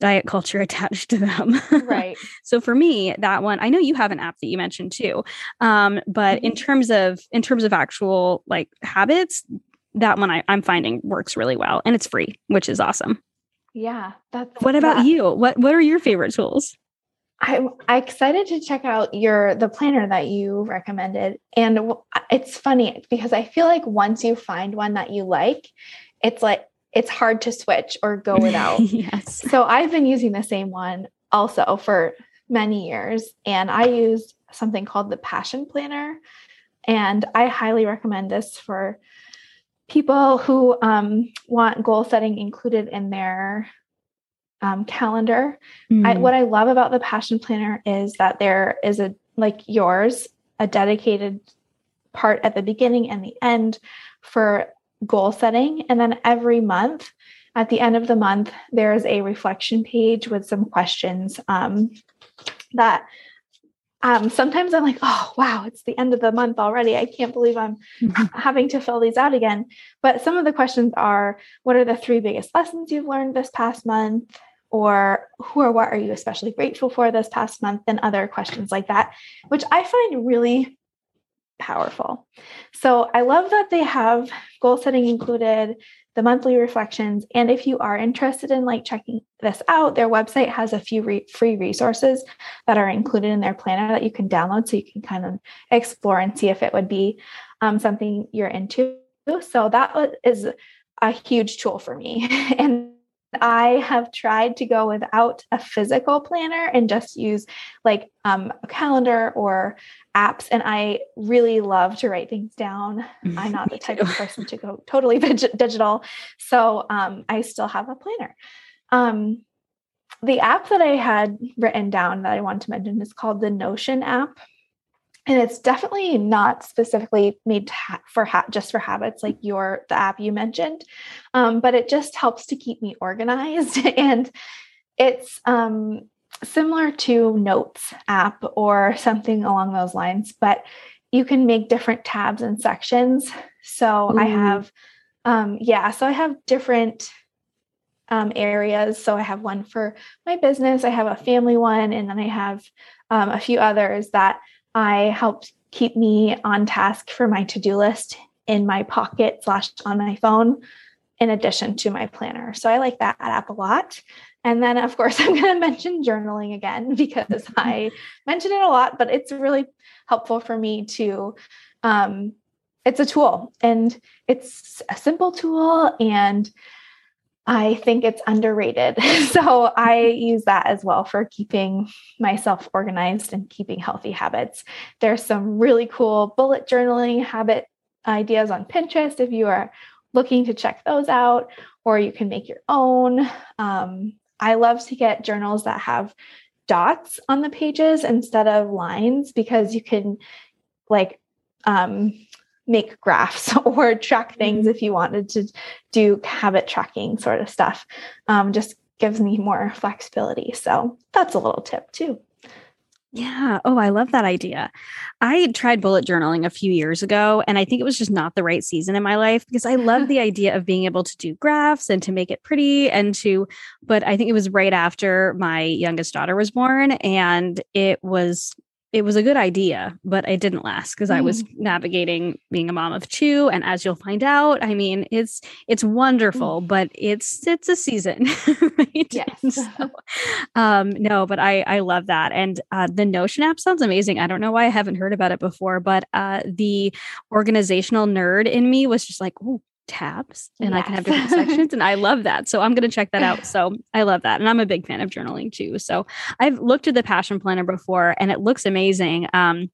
diet culture attached to them. Right. so for me, that one, I know you have an app that you mentioned too. Um, but mm-hmm. in terms of in terms of actual like habits, that one I, I'm finding works really well and it's free, which is awesome. Yeah. That's what about that. you? What what are your favorite tools? I'm, I'm excited to check out your the planner that you recommended. And it's funny because I feel like once you find one that you like, it's like it's hard to switch or go without. yes. So I've been using the same one also for many years and I used something called the Passion Planner. And I highly recommend this for people who um, want goal setting included in their um, calendar. Mm. I, what I love about the Passion Planner is that there is a, like yours, a dedicated part at the beginning and the end for goal setting. And then every month, at the end of the month, there is a reflection page with some questions um, that um, sometimes I'm like, oh, wow, it's the end of the month already. I can't believe I'm mm-hmm. having to fill these out again. But some of the questions are what are the three biggest lessons you've learned this past month? Or who or what are you especially grateful for this past month? And other questions like that, which I find really powerful. So I love that they have goal setting included, the monthly reflections. And if you are interested in like checking this out, their website has a few re- free resources that are included in their planner that you can download so you can kind of explore and see if it would be um, something you're into. So that is a huge tool for me. and I have tried to go without a physical planner and just use like um, a calendar or apps. And I really love to write things down. I'm not the type of person to go totally digital. So um, I still have a planner. Um, the app that I had written down that I want to mention is called the Notion app and it's definitely not specifically made ha- for ha- just for habits like your the app you mentioned um, but it just helps to keep me organized. And it's um, similar to notes app or something along those lines but you can make different tabs and sections. So Ooh. i have um, yeah so i have different um, areas. So i have one for my business i have a family one and then i have um, a few others that I helped keep me on task for my to-do list in my pocket slash on my phone in addition to my planner. So I like that app a lot. And then of course I'm going to mention journaling again because I mention it a lot, but it's really helpful for me to um, it's a tool and it's a simple tool and I think it's underrated. so I use that as well for keeping myself organized and keeping healthy habits. There's some really cool bullet journaling habit ideas on Pinterest if you are looking to check those out, or you can make your own. Um, I love to get journals that have dots on the pages instead of lines because you can like um, make graphs or track things mm-hmm. if you wanted to do habit tracking sort of stuff. Um, just gives me more flexibility. So that's a little tip too. Yeah. Oh, I love that idea. I tried bullet journaling a few years ago, and I think it was just not the right season in my life because I love the idea of being able to do graphs and to make it pretty and to, but I think it was right after my youngest daughter was born, and it was it was a good idea, but it didn't last because mm. I was mm. navigating being a mom of two. And as you'll find out, I mean, it's it's wonderful, mm. but it's it's a season, right? Yes. So, um, no, but I I love that, and uh, the Notion app sounds amazing. I don't know why I haven't heard about it before, but uh, the organizational nerd in me was just like, oh, tabs and yes. I can have different sections. And I love that. So I'm going to check that out. So I love that. And I'm a big fan of journaling too. So I've looked at the passion planner before and it looks amazing. Um,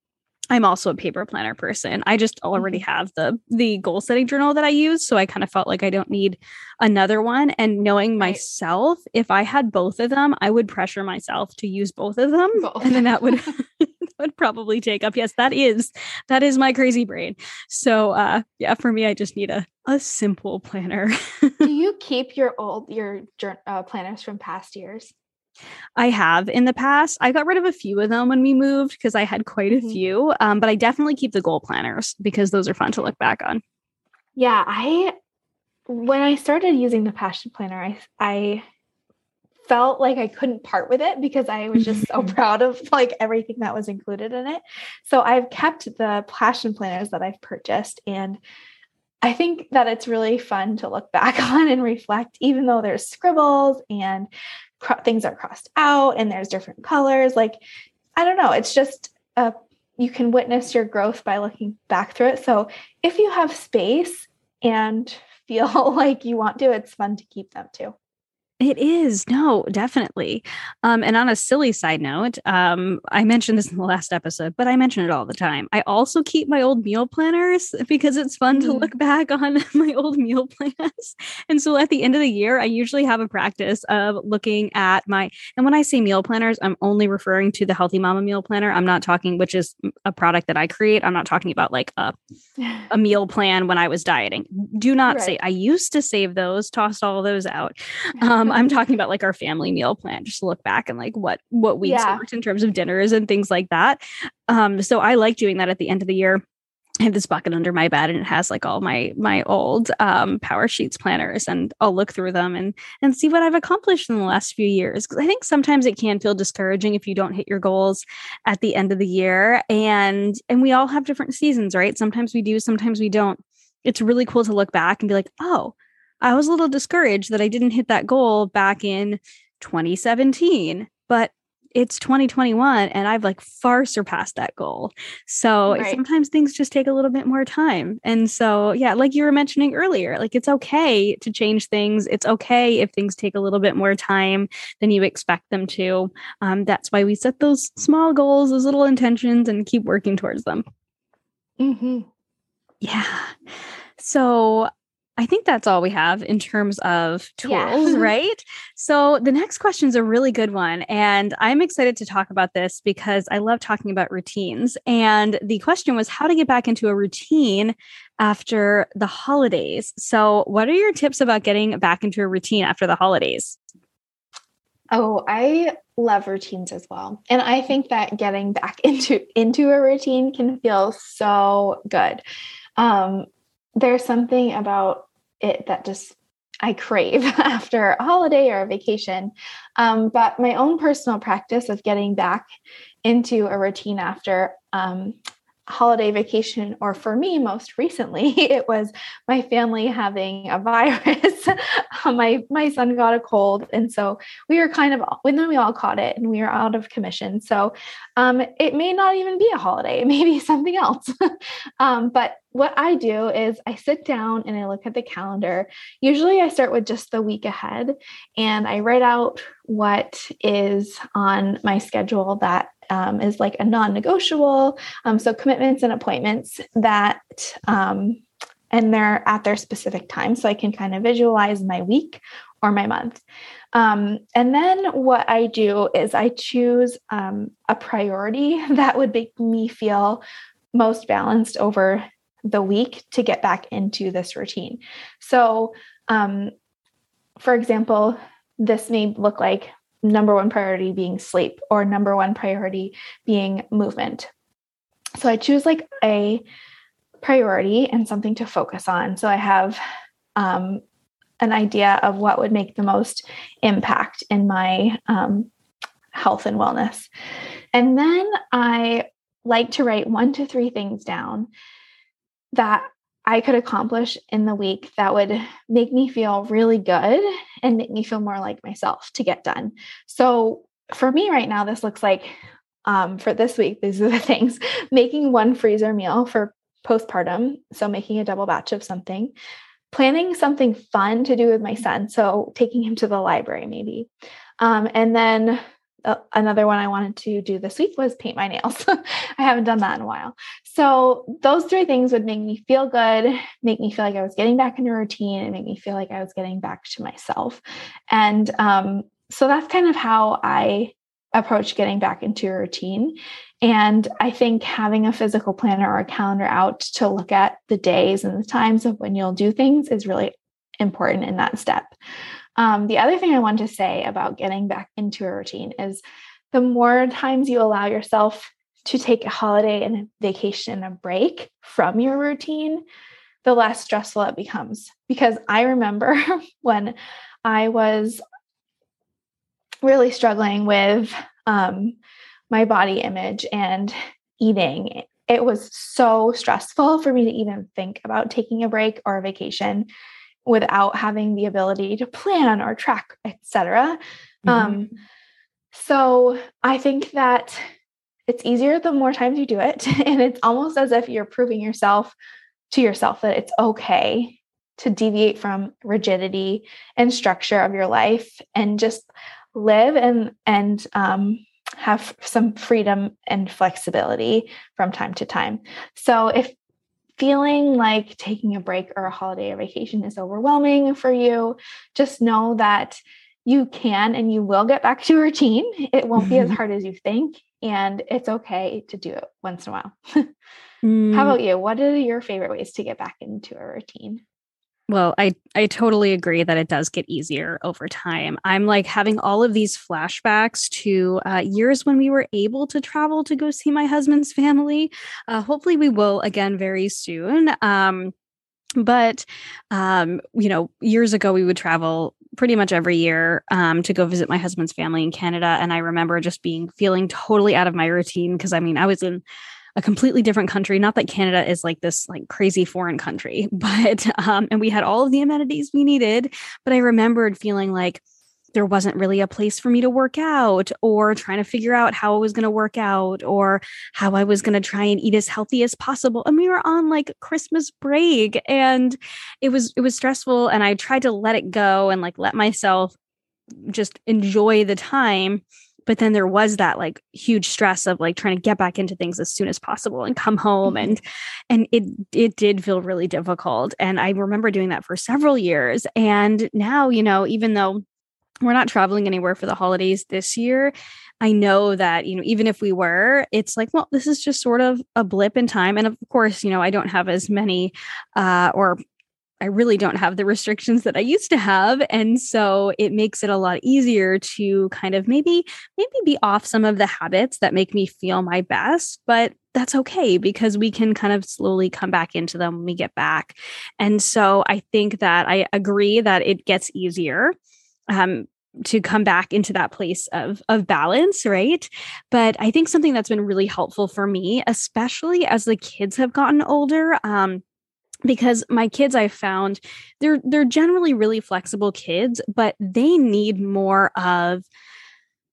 I'm also a paper planner person. I just already mm-hmm. have the the goal setting journal that I use, so I kind of felt like I don't need another one. And knowing myself, if I had both of them, I would pressure myself to use both of them, both. and then that would would probably take up. Yes, that is that is my crazy brain. So uh yeah, for me I just need a a simple planner. Do you keep your old your uh, planners from past years? I have in the past. I got rid of a few of them when we moved because I had quite a mm-hmm. few. Um, but I definitely keep the goal planners because those are fun to look back on. Yeah, I when I started using the passion planner, I I felt like I couldn't part with it because I was just so proud of like everything that was included in it. So I've kept the passion planners that I've purchased and I think that it's really fun to look back on and reflect, even though there's scribbles and cr- things are crossed out and there's different colors. Like, I don't know, it's just a, you can witness your growth by looking back through it. So if you have space and feel like you want to, it's fun to keep them too. It is. No, definitely. Um, and on a silly side note, um, I mentioned this in the last episode, but I mention it all the time. I also keep my old meal planners because it's fun mm. to look back on my old meal plans. And so at the end of the year, I usually have a practice of looking at my, and when I say meal planners, I'm only referring to the Healthy Mama meal planner. I'm not talking, which is a product that I create. I'm not talking about like a, a meal plan when I was dieting. Do not right. say, I used to save those, tossed all those out. Um, I'm talking about like our family meal plan, just to look back and like what what weeks yeah. worked in terms of dinners and things like that. Um, so I like doing that at the end of the year. I have this bucket under my bed and it has like all my my old um, power sheets planners and I'll look through them and and see what I've accomplished in the last few years because I think sometimes it can feel discouraging if you don't hit your goals at the end of the year and and we all have different seasons right sometimes we do sometimes we don't it's really cool to look back and be like oh I was a little discouraged that I didn't hit that goal back in 2017, but it's 2021 and I've like far surpassed that goal. So right. sometimes things just take a little bit more time. And so, yeah, like you were mentioning earlier, like it's okay to change things. It's okay if things take a little bit more time than you expect them to. Um, that's why we set those small goals, those little intentions, and keep working towards them. Mm-hmm. Yeah. So I think that's all we have in terms of tools, yeah. right? So the next question is a really good one. And I'm excited to talk about this because I love talking about routines. And the question was how to get back into a routine after the holidays. So, what are your tips about getting back into a routine after the holidays? Oh, I love routines as well. And I think that getting back into into a routine can feel so good. Um, there's something about it that just I crave after a holiday or a vacation. Um, but my own personal practice of getting back into a routine after um, holiday vacation, or for me, most recently, it was my family having a virus. my my son got a cold, and so we were kind of and then we all caught it, and we were out of commission. So um, it may not even be a holiday; it may be something else. um, but what I do is I sit down and I look at the calendar. Usually, I start with just the week ahead, and I write out what is on my schedule that um, is like a non-negotiable. Um, so commitments and appointments that, um, and they're at their specific time, so I can kind of visualize my week or my month. Um, and then what I do is I choose um, a priority that would make me feel most balanced over the week to get back into this routine. So, um, for example, this may look like number one priority being sleep or number one priority being movement. So I choose like a priority and something to focus on. So I have um, an idea of what would make the most impact in my um, health and wellness. And then I like to write one to three things down that I could accomplish in the week that would make me feel really good and make me feel more like myself to get done. So for me right now, this looks like um, for this week, these are the things making one freezer meal for postpartum. So making a double batch of something, planning something fun to do with my son. So taking him to the library, maybe. Um, and then uh, another one I wanted to do this week was paint my nails. I haven't done that in a while. So those three things would make me feel good, make me feel like I was getting back into routine, and make me feel like I was getting back to myself. And um, so that's kind of how I approach getting back into a routine. And I think having a physical planner or a calendar out to look at the days and the times of when you'll do things is really important in that step. Um, the other thing I want to say about getting back into a routine is the more times you allow yourself to take a holiday and a vacation, a break from your routine, the less stressful it becomes. Because I remember when I was really struggling with um, my body image and eating, it was so stressful for me to even think about taking a break or a vacation without having the ability to plan or track, etc. Mm-hmm. Um, so I think that it's easier the more times you do it, and it's almost as if you're proving yourself to yourself that it's okay to deviate from rigidity and structure of your life and just live and and um, have some freedom and flexibility from time to time. So if feeling like taking a break or a holiday or vacation is overwhelming for you, just know that you can and you will get back to a routine. It won't be as mm-hmm. hard as you think, and it's okay to do it once in a while. mm. How about you? What are your favorite ways to get back into a routine? Well, I I totally agree that it does get easier over time. I'm like having all of these flashbacks to uh, years when we were able to travel to go see my husband's family. Uh, hopefully, we will again very soon. Um, but um, you know, years ago we would travel pretty much every year um, to go visit my husband's family in Canada, and I remember just being feeling totally out of my routine because I mean I was in a completely different country. Not that Canada is like this like crazy foreign country, but um, and we had all of the amenities we needed. But I remembered feeling like there wasn't really a place for me to work out or trying to figure out how I was going to work out or how I was going to try and eat as healthy as possible. And we were on like Christmas break and it was it was stressful and I tried to let it go and like let myself just enjoy the time but then there was that like huge stress of like trying to get back into things as soon as possible and come home mm-hmm. and and it it did feel really difficult and i remember doing that for several years and now you know even though we're not traveling anywhere for the holidays this year I know that, you know, even if we were, it's like, well, this is just sort of a blip in time. And of course, you know, I don't have as many uh, or I really don't have the restrictions that I used to have. And so it makes it a lot easier to kind of maybe, maybe be off some of the habits that make me feel my best. But that's okay because we can kind of slowly come back into them when we get back. And so I think that I agree that it gets easier. Um, to come back into that place of of balance right but i think something that's been really helpful for me especially as the kids have gotten older um because my kids i found they're they're generally really flexible kids but they need more of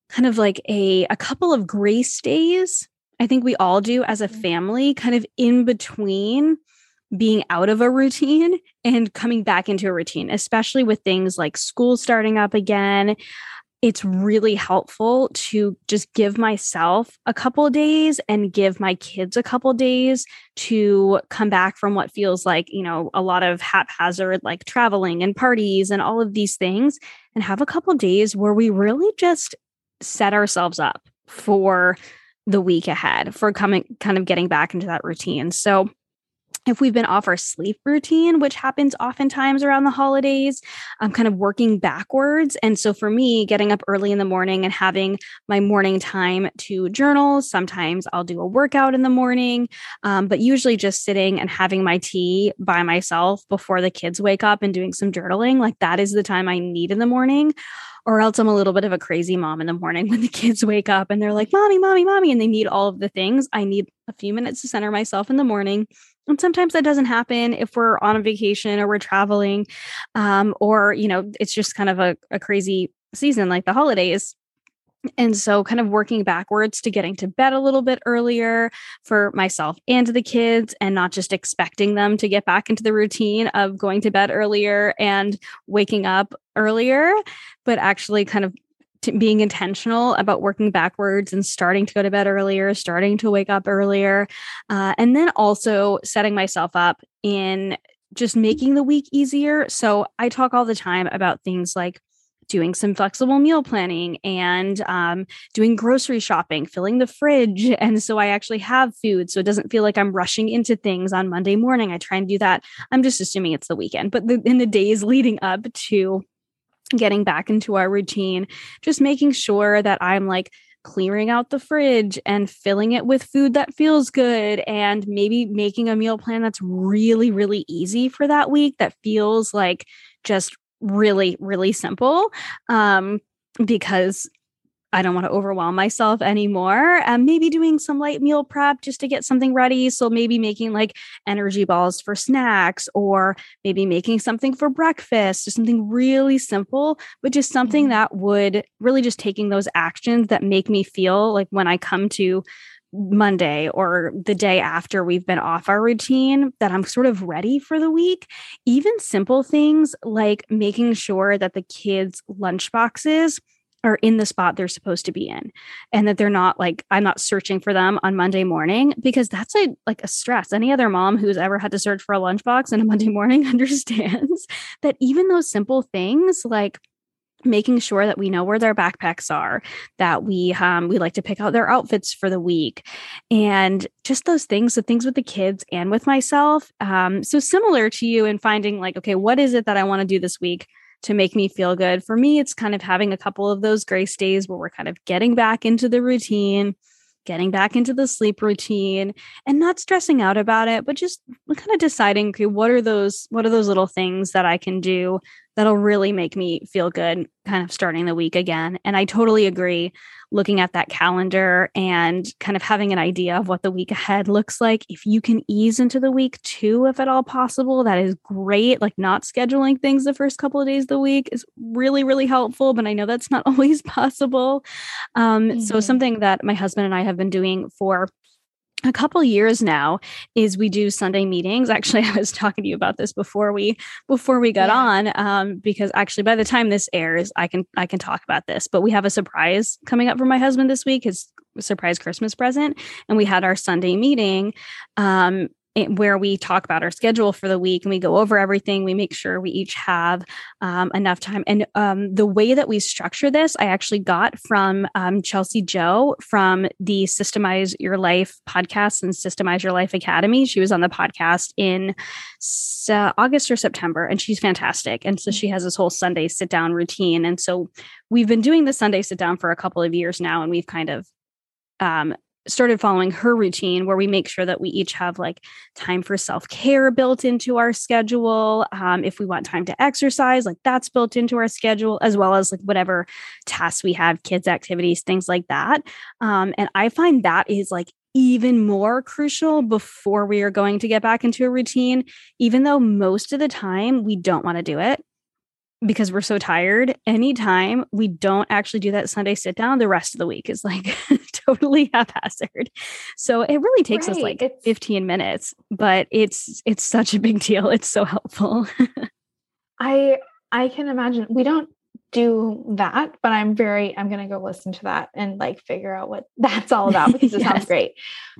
kind of like a a couple of grace days i think we all do as a mm-hmm. family kind of in between being out of a routine and coming back into a routine especially with things like school starting up again it's really helpful to just give myself a couple days and give my kids a couple days to come back from what feels like, you know, a lot of haphazard like traveling and parties and all of these things and have a couple days where we really just set ourselves up for the week ahead for coming kind of getting back into that routine. So if we've been off our sleep routine, which happens oftentimes around the holidays, I'm kind of working backwards. And so for me, getting up early in the morning and having my morning time to journal, sometimes I'll do a workout in the morning, um, but usually just sitting and having my tea by myself before the kids wake up and doing some journaling. Like that is the time I need in the morning or else I'm a little bit of a crazy mom in the morning when the kids wake up and they're like, Mommy, Mommy, Mommy, and they need all of the things. I need a few minutes to center myself in the morning. And sometimes that doesn't happen if we're on a vacation or we're traveling, um, or, you know, it's just kind of a, a crazy season like the holidays. And so, kind of working backwards to getting to bed a little bit earlier for myself and the kids, and not just expecting them to get back into the routine of going to bed earlier and waking up earlier, but actually kind of being intentional about working backwards and starting to go to bed earlier, starting to wake up earlier, uh, and then also setting myself up in just making the week easier. So I talk all the time about things like doing some flexible meal planning and um, doing grocery shopping, filling the fridge. And so I actually have food. So it doesn't feel like I'm rushing into things on Monday morning. I try and do that. I'm just assuming it's the weekend, but the, in the days leading up to getting back into our routine, just making sure that I'm like clearing out the fridge and filling it with food that feels good and maybe making a meal plan that's really really easy for that week that feels like just really really simple um because I don't want to overwhelm myself anymore. And maybe doing some light meal prep just to get something ready. So maybe making like energy balls for snacks or maybe making something for breakfast, just something really simple, but just something mm-hmm. that would really just taking those actions that make me feel like when I come to Monday or the day after we've been off our routine that I'm sort of ready for the week. Even simple things like making sure that the kids' lunch boxes are in the spot they're supposed to be in and that they're not like I'm not searching for them on Monday morning because that's a like a stress. Any other mom who's ever had to search for a lunchbox on a Monday morning understands that even those simple things like making sure that we know where their backpacks are that we um we like to pick out their outfits for the week and just those things the things with the kids and with myself um so similar to you in finding like okay what is it that i want to do this week to make me feel good. For me it's kind of having a couple of those grace days where we're kind of getting back into the routine getting back into the sleep routine and not stressing out about it but just kind of deciding okay what are those what are those little things that i can do that'll really make me feel good kind of starting the week again. And I totally agree looking at that calendar and kind of having an idea of what the week ahead looks like. If you can ease into the week too, if at all possible, that is great. Like not scheduling things the first couple of days of the week is really, really helpful. But I know that's not always possible. Um, mm-hmm. So, something that my husband and I have been doing for a couple years now is we do sunday meetings actually i was talking to you about this before we before we got yeah. on um, because actually by the time this airs i can i can talk about this but we have a surprise coming up for my husband this week his surprise christmas present and we had our sunday meeting um, where we talk about our schedule for the week and we go over everything. We make sure we each have um, enough time. And um, the way that we structure this, I actually got from um, Chelsea Joe from the Systemize Your Life podcast and Systemize Your Life Academy. She was on the podcast in uh, August or September, and she's fantastic. And so she has this whole Sunday sit down routine. And so we've been doing the Sunday sit down for a couple of years now, and we've kind of um, started following her routine where we make sure that we each have like time for self-care built into our schedule um, if we want time to exercise like that's built into our schedule as well as like whatever tasks we have kids activities things like that. Um, and i find that is like even more crucial before we are going to get back into a routine even though most of the time we don't want to do it because we're so tired. Anytime we don't actually do that sunday sit down the rest of the week is like totally haphazard so it really takes right. us like it's, 15 minutes but it's it's such a big deal it's so helpful i i can imagine we don't do that but i'm very i'm going to go listen to that and like figure out what that's all about because it yes. sounds great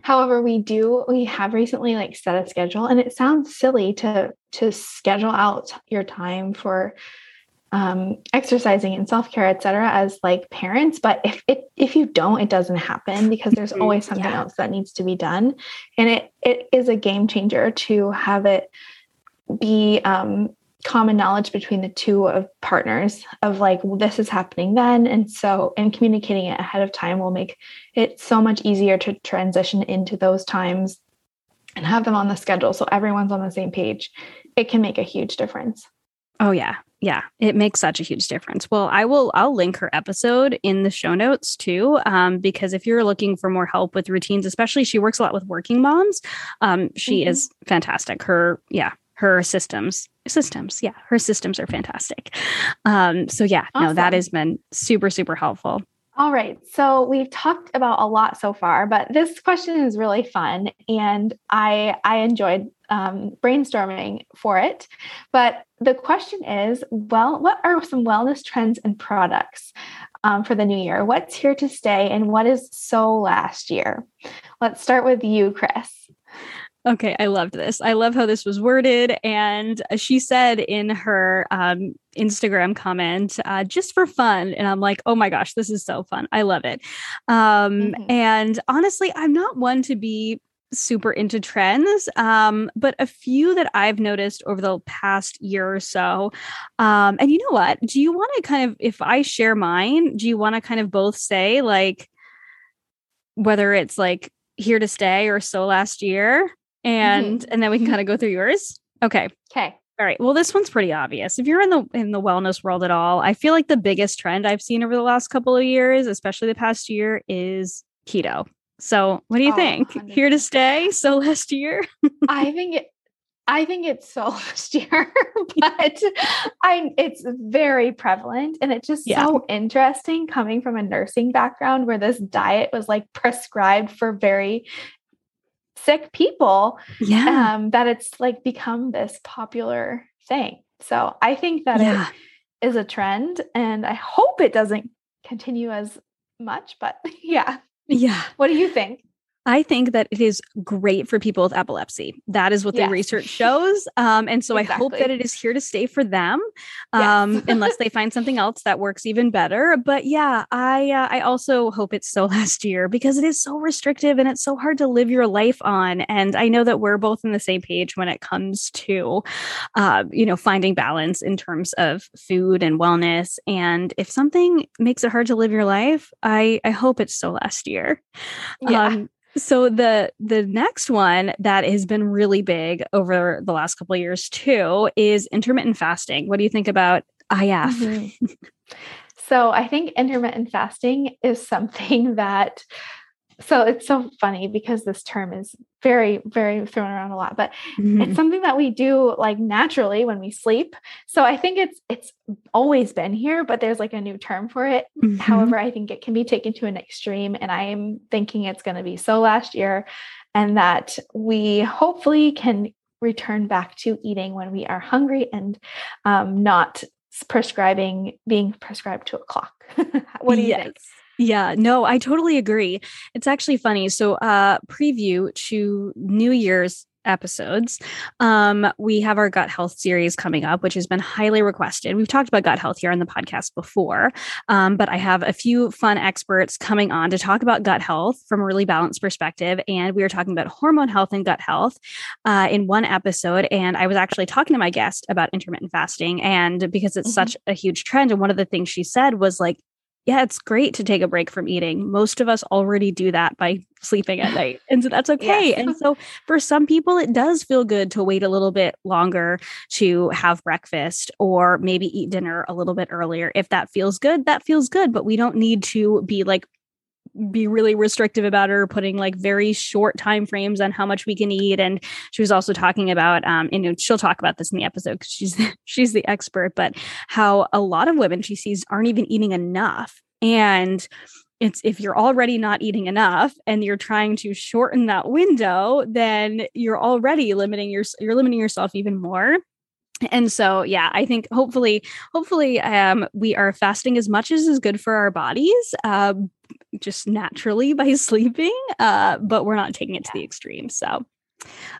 however we do we have recently like set a schedule and it sounds silly to to schedule out your time for um, exercising and self-care etc as like parents but if it if you don't it doesn't happen because there's mm-hmm. always something yeah. else that needs to be done and it it is a game changer to have it be um, common knowledge between the two of partners of like well, this is happening then and so and communicating it ahead of time will make it so much easier to transition into those times and have them on the schedule so everyone's on the same page it can make a huge difference Oh yeah. Yeah, it makes such a huge difference. Well, I will I'll link her episode in the show notes too um, because if you're looking for more help with routines, especially she works a lot with working moms, um, she mm-hmm. is fantastic. Her yeah, her systems systems yeah her systems are fantastic um so yeah awesome. no that has been super super helpful all right. So we've talked about a lot so far, but this question is really fun and I I enjoyed um, brainstorming for it. But the question is, well, what are some wellness trends and products um, for the new year? What's here to stay and what is so last year? Let's start with you, Kris. Okay, I loved this. I love how this was worded. And she said in her um, Instagram comment, uh, just for fun. And I'm like, oh my gosh, this is so fun. I love it. Um, mm-hmm. And honestly, I'm not one to be super into trends, um, but a few that I've noticed over the past year or so. Um, and you know what? Do you want to kind of, if I share mine, do you want to kind of both say like, whether it's like here to stay or so last year? And mm-hmm. and then we can kind of go through yours. Okay. Okay. All right. Well, this one's pretty obvious. If you're in the in the wellness world at all, I feel like the biggest trend I've seen over the last couple of years, especially the past year, is keto. So, what do you oh, think? 100%. Here to stay? So last year? I think it, I think it's so last year, but I it's very prevalent and it's just yeah. so interesting coming from a nursing background where this diet was like prescribed for very sick people. Yeah. Um, that it's like become this popular thing. So I think that yeah. it is a trend and I hope it doesn't continue as much, but yeah. Yeah. What do you think? I think that it is great for people with epilepsy. That is what yes. the research shows. Um, and so exactly. I hope that it is here to stay for them, um, yes. unless they find something else that works even better. But yeah, I uh, I also hope it's so last year because it is so restrictive and it's so hard to live your life on. And I know that we're both on the same page when it comes to, uh, you know, finding balance in terms of food and wellness. And if something makes it hard to live your life, I I hope it's so last year. Yeah. Um, so the the next one that has been really big over the last couple of years too is intermittent fasting. What do you think about IF? Mm-hmm. so I think intermittent fasting is something that so it's so funny because this term is very very thrown around a lot but mm-hmm. it's something that we do like naturally when we sleep so i think it's it's always been here but there's like a new term for it mm-hmm. however i think it can be taken to an extreme and i am thinking it's going to be so last year and that we hopefully can return back to eating when we are hungry and um, not prescribing being prescribed to a clock what do you yes. think yeah, no, I totally agree. It's actually funny. So, uh, preview to New Year's episodes. Um, we have our gut health series coming up, which has been highly requested. We've talked about gut health here on the podcast before, um, but I have a few fun experts coming on to talk about gut health from a really balanced perspective. And we are talking about hormone health and gut health uh, in one episode. And I was actually talking to my guest about intermittent fasting, and because it's mm-hmm. such a huge trend, and one of the things she said was like, yeah, it's great to take a break from eating. Most of us already do that by sleeping at night. And so that's okay. Yes. and so for some people, it does feel good to wait a little bit longer to have breakfast or maybe eat dinner a little bit earlier. If that feels good, that feels good. But we don't need to be like be really restrictive about her putting like very short time frames on how much we can eat. And she was also talking about um and she'll talk about this in the episode because she's she's the expert but how a lot of women she sees aren't even eating enough. And it's if you're already not eating enough and you're trying to shorten that window then you're already limiting your you're limiting yourself even more. And so yeah i think hopefully hopefully um, we are fasting as much as is good for our bodies uh, just naturally by sleeping uh, but we're not taking it to the extreme so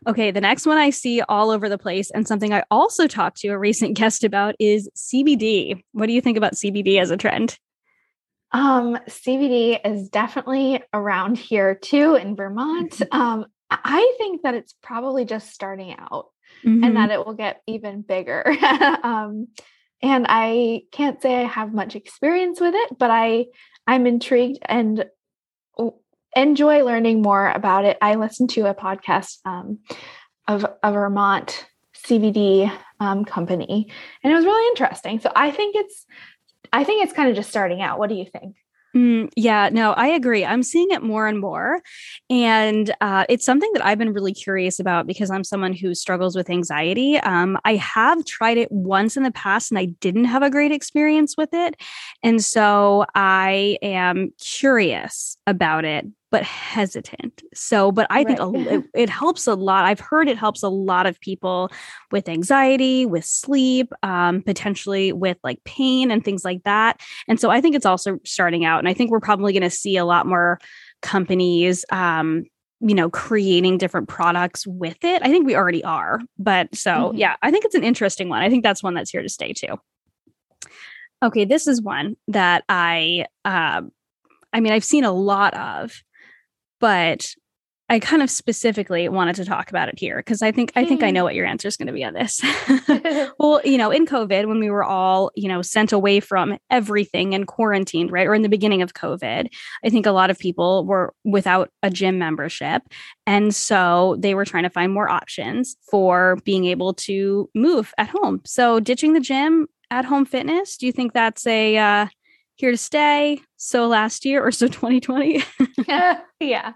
okay the next one i see all over the place and something i also talked to a recent guest about is cbd what do you think about cbd as a trend um, CBD is definitely around here too in Vermont. Um, I think that it's probably just starting out mm-hmm. and that it will get even bigger. um, and I can't say I have much experience with it, but I I'm intrigued and enjoy learning more about it. I listened to a podcast um, of a Vermont CBD um, company, and it was really interesting. So I think it's I think it's kind of just starting out. What do you think? Mm, yeah, no, I agree. I'm seeing it more and more. And uh, it's something that I've been really curious about because I'm someone who struggles with anxiety. Um, I have tried it once in the past and I didn't have a great experience with it. And so I am curious about it but hesitant. So, but I right. think it, it, helps a lot. I've heard it helps a lot of people with anxiety, with sleep, um, potentially with like pain and things like that. And so I think it's also starting out. And I think we're probably going to see a lot more companies, um, you know, creating different products with it. I think we already are. But so, mm-hmm. yeah, I think it's an interesting one. I think that's one that's here to stay too. Okay, this is one that I, uh, I mean, I've seen a lot of, but I kind of specifically wanted to talk about it here because I think I think I know what your answer is going to be on this. well, you know, in COVID, when we were all you know sent away from everything and quarantined, right, or in the beginning of COVID, I think a lot of people were without a gym membership, and so they were trying to find more options for being able to move at home. So ditching the gym, at home fitness. Do you think that's a uh, here to stay? So last year or so 2020? yeah.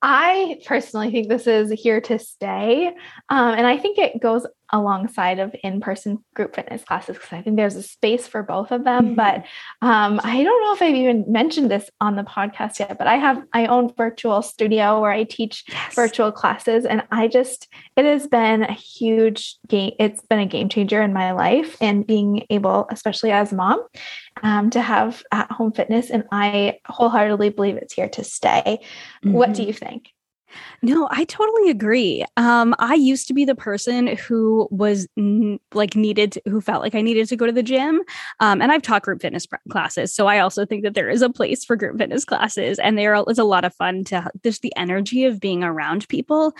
I personally think this is here to stay. Um, and I think it goes alongside of in-person group fitness classes because I think there's a space for both of them. Mm-hmm. But um, I don't know if I've even mentioned this on the podcast yet, but I have I own virtual studio where I teach yes. virtual classes, and I just it has been a huge game. It's been a game changer in my life, and being able, especially as a mom, um, to have at home fitness, and I wholeheartedly believe it's here to stay. Mm-hmm. What do mm-hmm. you think? No, I totally agree. Um, I used to be the person who was n- like needed, to, who felt like I needed to go to the gym. Um, and I've taught group fitness classes, so I also think that there is a place for group fitness classes, and there is a lot of fun to just the energy of being around people.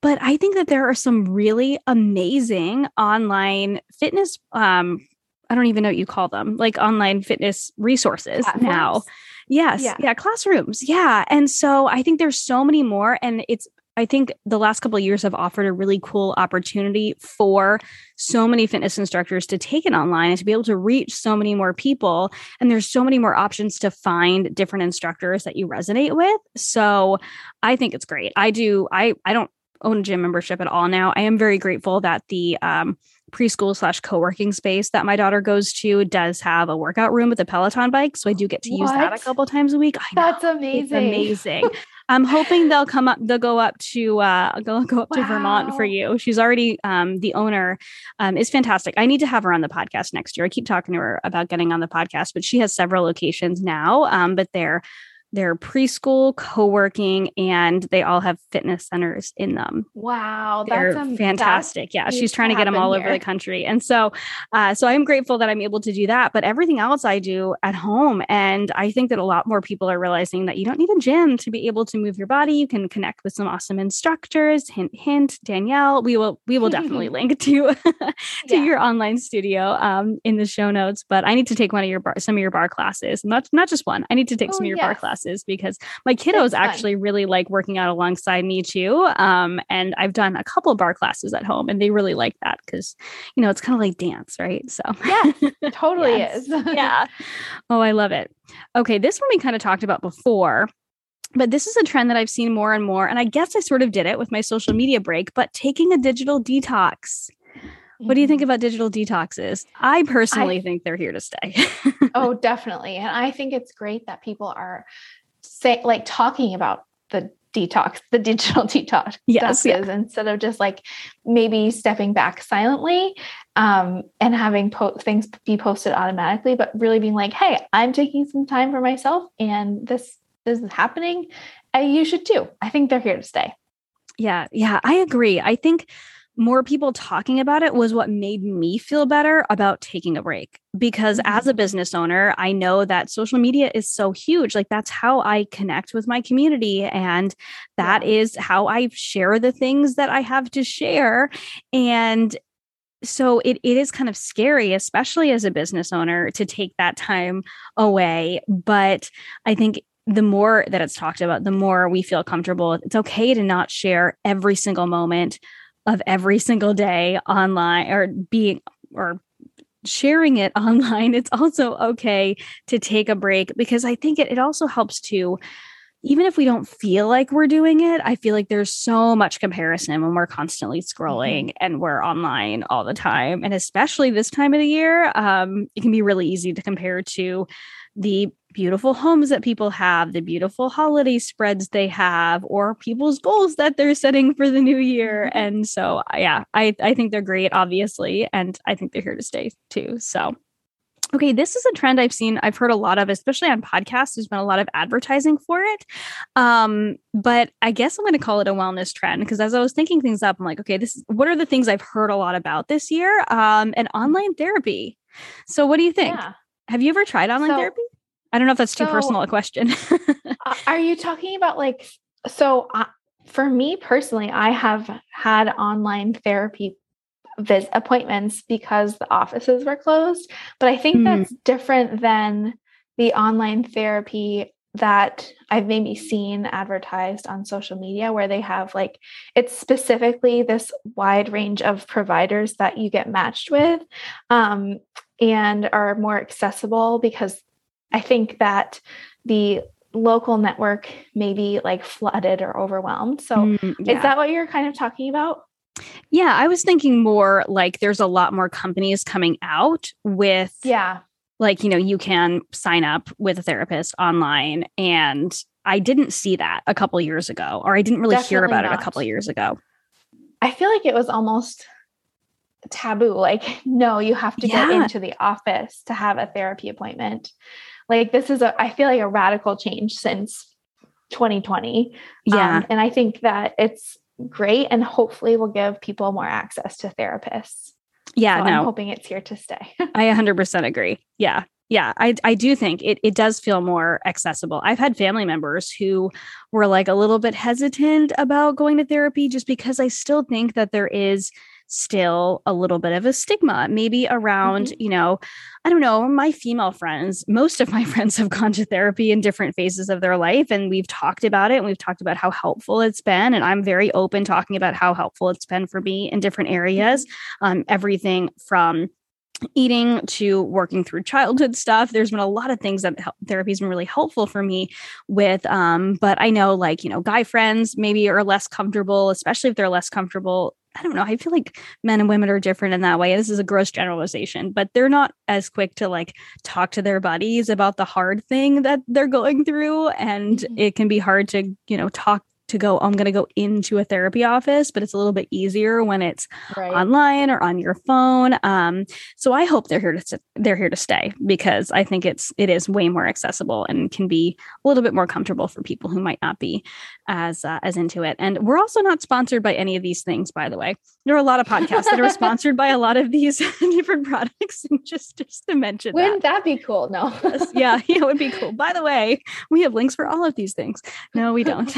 But I think that there are some really amazing online fitness. Um, I don't even know what you call them, like online fitness resources Platforms. now Yes. Yeah. yeah. Classrooms. Yeah. And so I think there's so many more. And it's, I think the last couple of years have offered a really cool opportunity for so many fitness instructors to take it online and to be able to reach so many more people. And there's so many more options to find different instructors that you resonate with. So I think it's great. I do, I, I don't own a gym membership at all now. I am very grateful that the um, preschool slash co-working space that my daughter goes to does have a workout room with a Peloton bike. So I do get to what? use that a couple times a week. That's amazing. It's amazing. I'm hoping they'll come up, they'll go up to uh go, go up wow. to Vermont for you. She's already um the owner um is fantastic. I need to have her on the podcast next year. I keep talking to her about getting on the podcast, but she has several locations now. Um, but they're they're preschool, co-working, and they all have fitness centers in them. Wow, they're that's fantastic. That's yeah, she's trying to get them all here. over the country, and so, uh, so I'm grateful that I'm able to do that. But everything else I do at home, and I think that a lot more people are realizing that you don't need a gym to be able to move your body. You can connect with some awesome instructors. Hint, hint, Danielle. We will we will definitely link to to yeah. your online studio um, in the show notes. But I need to take one of your barre, some of your barre classes, not not just one. I need to take oh, some of your yes. barre classes classes because my kiddos actually really like working out alongside me too. Um, and I've done a couple barre classes at home and they really like that because, you know, it's kind of like dance, right? So, yeah, totally is. yeah. Oh, I love it. Okay. This one we kind of talked about before but this is a trend that I've seen more and more. And I guess I sort of did it with my social media break, but taking a digital detox. What do you think mm-hmm. about digital detoxes? I personally I, think they're here to stay. oh, definitely. And I think it's great that people are say like talking about the detox, the digital detox yes, yeah. instead of just like maybe stepping back silently um, and having po- things be posted automatically, but really being like, hey, I'm taking some time for myself and this, this is happening. And you should too. I think they're here to stay. Yeah, yeah, I agree. I think more people talking about it was what made me feel better about taking a break. Because mm-hmm. as a business owner i know that social media is so huge. Like that's how i connect with my community and that yeah. is how i share the things that i have to share. And so it, it is kind of scary especially as a business owner to take that time away. But i think the more that it's talked about the more we feel comfortable. It's okay to not share every single moment of every single day online or being or sharing it online, it's also okay to take a break because I think it, it also helps to, even if we don't feel like we're doing it, I feel like there's so much comparison when we're constantly scrolling mm-hmm. and we're online all the time. And especially this time of the year, um, it can be really easy to compare to the beautiful homes that people have, the beautiful holiday spreads they have, or people's goals that they're setting for the new year. Mm-hmm. And so, yeah, I, I think they're great, obviously. And I think they're here to stay too. So, okay, this is a trend I've seen, I've heard a lot of, especially on podcasts. There's been a lot of advertising for it. Um, but I guess I'm going to call it a wellness trend because as I was thinking things up, I'm like, okay, this is what are the things I've heard a lot about this year? Um, and online therapy. So, what do you think? Yeah. Have you ever tried online so, therapy? I don't know if that's too so, personal a question. are you talking about like so uh, for me personally, I have had online therapy vis- appointments because the offices were closed, but I think mm. that's different than the online therapy that I've maybe seen advertised on social media where they have like it's specifically this wide range of providers that you get matched with um, and are more accessible because I think that the local network may be like flooded or overwhelmed. So Mm, yeah. is that what you're kind of talking about? yeah, I was thinking more like there's a lot more companies coming out with Yeah. like, you know, you can sign up with a therapist online. And I didn't see that a couple years ago, or I didn't really hear Definitely about it a couple years ago. I feel like it was almost taboo. Like, no, you have to Yeah. go into the office to have a therapy appointment. Like, this is a, I feel like a radical change since 2020. Yeah. Um, and I think that it's great and hopefully will give people more access to therapists. yeah. So no. I'm hoping it's here to stay. I 100% agree. Yeah. Yeah, I, I do think it, it does feel more accessible. I've had family members who were like a little bit hesitant about going to therapy just because I still think that there is still a little bit of a stigma, maybe around, you know, I don't know, my female friends, most of my friends have gone to therapy in different phases of their life. And we've talked about it and we've talked about how helpful it's been. And I'm very open talking about how helpful it's been for me in different areas. Um, everything from eating to working through childhood stuff there's been a lot of things that therapy has been really helpful for me with um but i know like you know guy friends maybe are less comfortable especially if they're less comfortable i don't know i feel like men and women are different in that way this is a gross generalization but they're not as quick to like talk to their buddies about the hard thing that they're going through and Mhm. it can be hard to you know talk to go i'm going to go into a therapy office but it's a little bit easier when it's right. online or on your phone. Um, so I hope they're here to st- they're here to stay because I think it's it is way more accessible and can be a little bit more comfortable for people who might not be as uh, as into it. And we're also not sponsored by any of these things, by the way. There are a lot of podcasts that are sponsored by a lot of these different products. And just just to mention. Wouldn't that be cool? No. Yes, yeah, yeah, it would be cool. By the way, we have links for all of these things. No, we don't.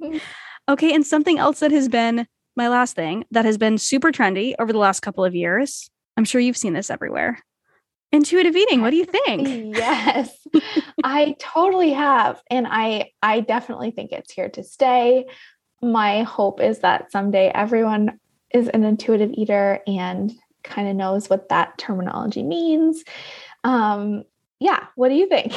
okay, and something else that has been my last thing that has been super trendy over the last couple of years. I'm sure you've seen this everywhere. Intuitive eating. What do you think? yes i totally have and i i definitely think it's here to stay my hope is that someday everyone is an intuitive eater and kind of knows what that terminology means um yeah what do you think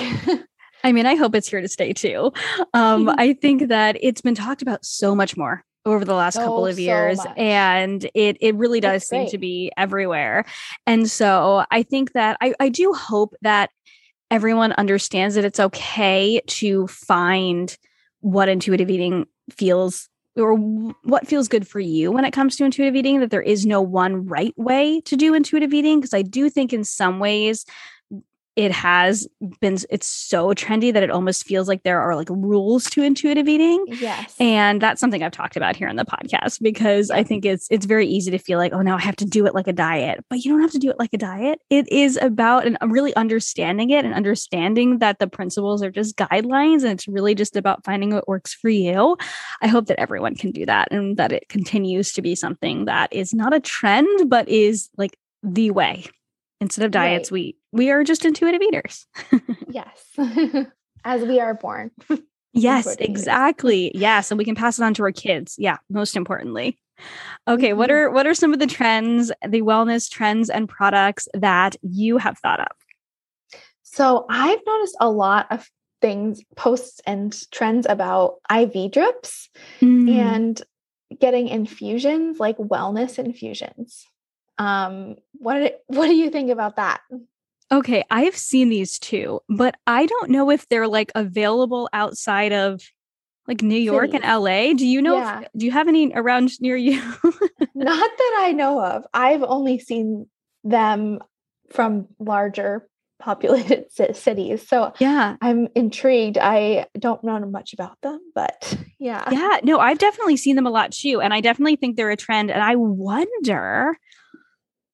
I mean, I hope it's here to stay too. Um, I think that it's been talked about so much more over the last couple of years much. and it it really does seem to be everywhere and so i think that i i do hope that everyone understands that it's okay to find what intuitive eating feels or what feels good for you when it comes to intuitive eating that there is no one right way to do intuitive eating because i do think in some ways it has been it's so trendy that it almost feels like there are like rules to intuitive eating yes and that's something I've talked about here on the podcast because I think it's it's very easy to feel like, oh no, I have to do it like a diet. But you don't have to do it like a diet. It is about and uh, really understanding it and understanding that the principles are just guidelines and it's really just about finding what works for you. I hope that everyone can do that and that it continues to be something that is not a trend, but is like the way. Instead of diets, Right. we we are just intuitive eaters. yes as we are born Yes, eaters. exactly. Yes, and we can pass it on to our kids. Yeah, most importantly. Okay, what Mhm. are what are some of the trends, the wellness trends and products that you have thought of? So I've noticed a lot of things, posts and trends about IV drips Mm. and getting infusions, like wellness infusions. Um, what what do you think about that? Okay, I've seen these too, but I don't know if they're like available outside of like New York and LA. Do you know if- do you have any around near you? Not that I know of. I've only seen them from larger populated ci- cities. So yeah. I'm intrigued. I don't know much about them, but yeah. Yeah, no, I've definitely seen them a lot too. And I definitely think they're a trend. And I wonder,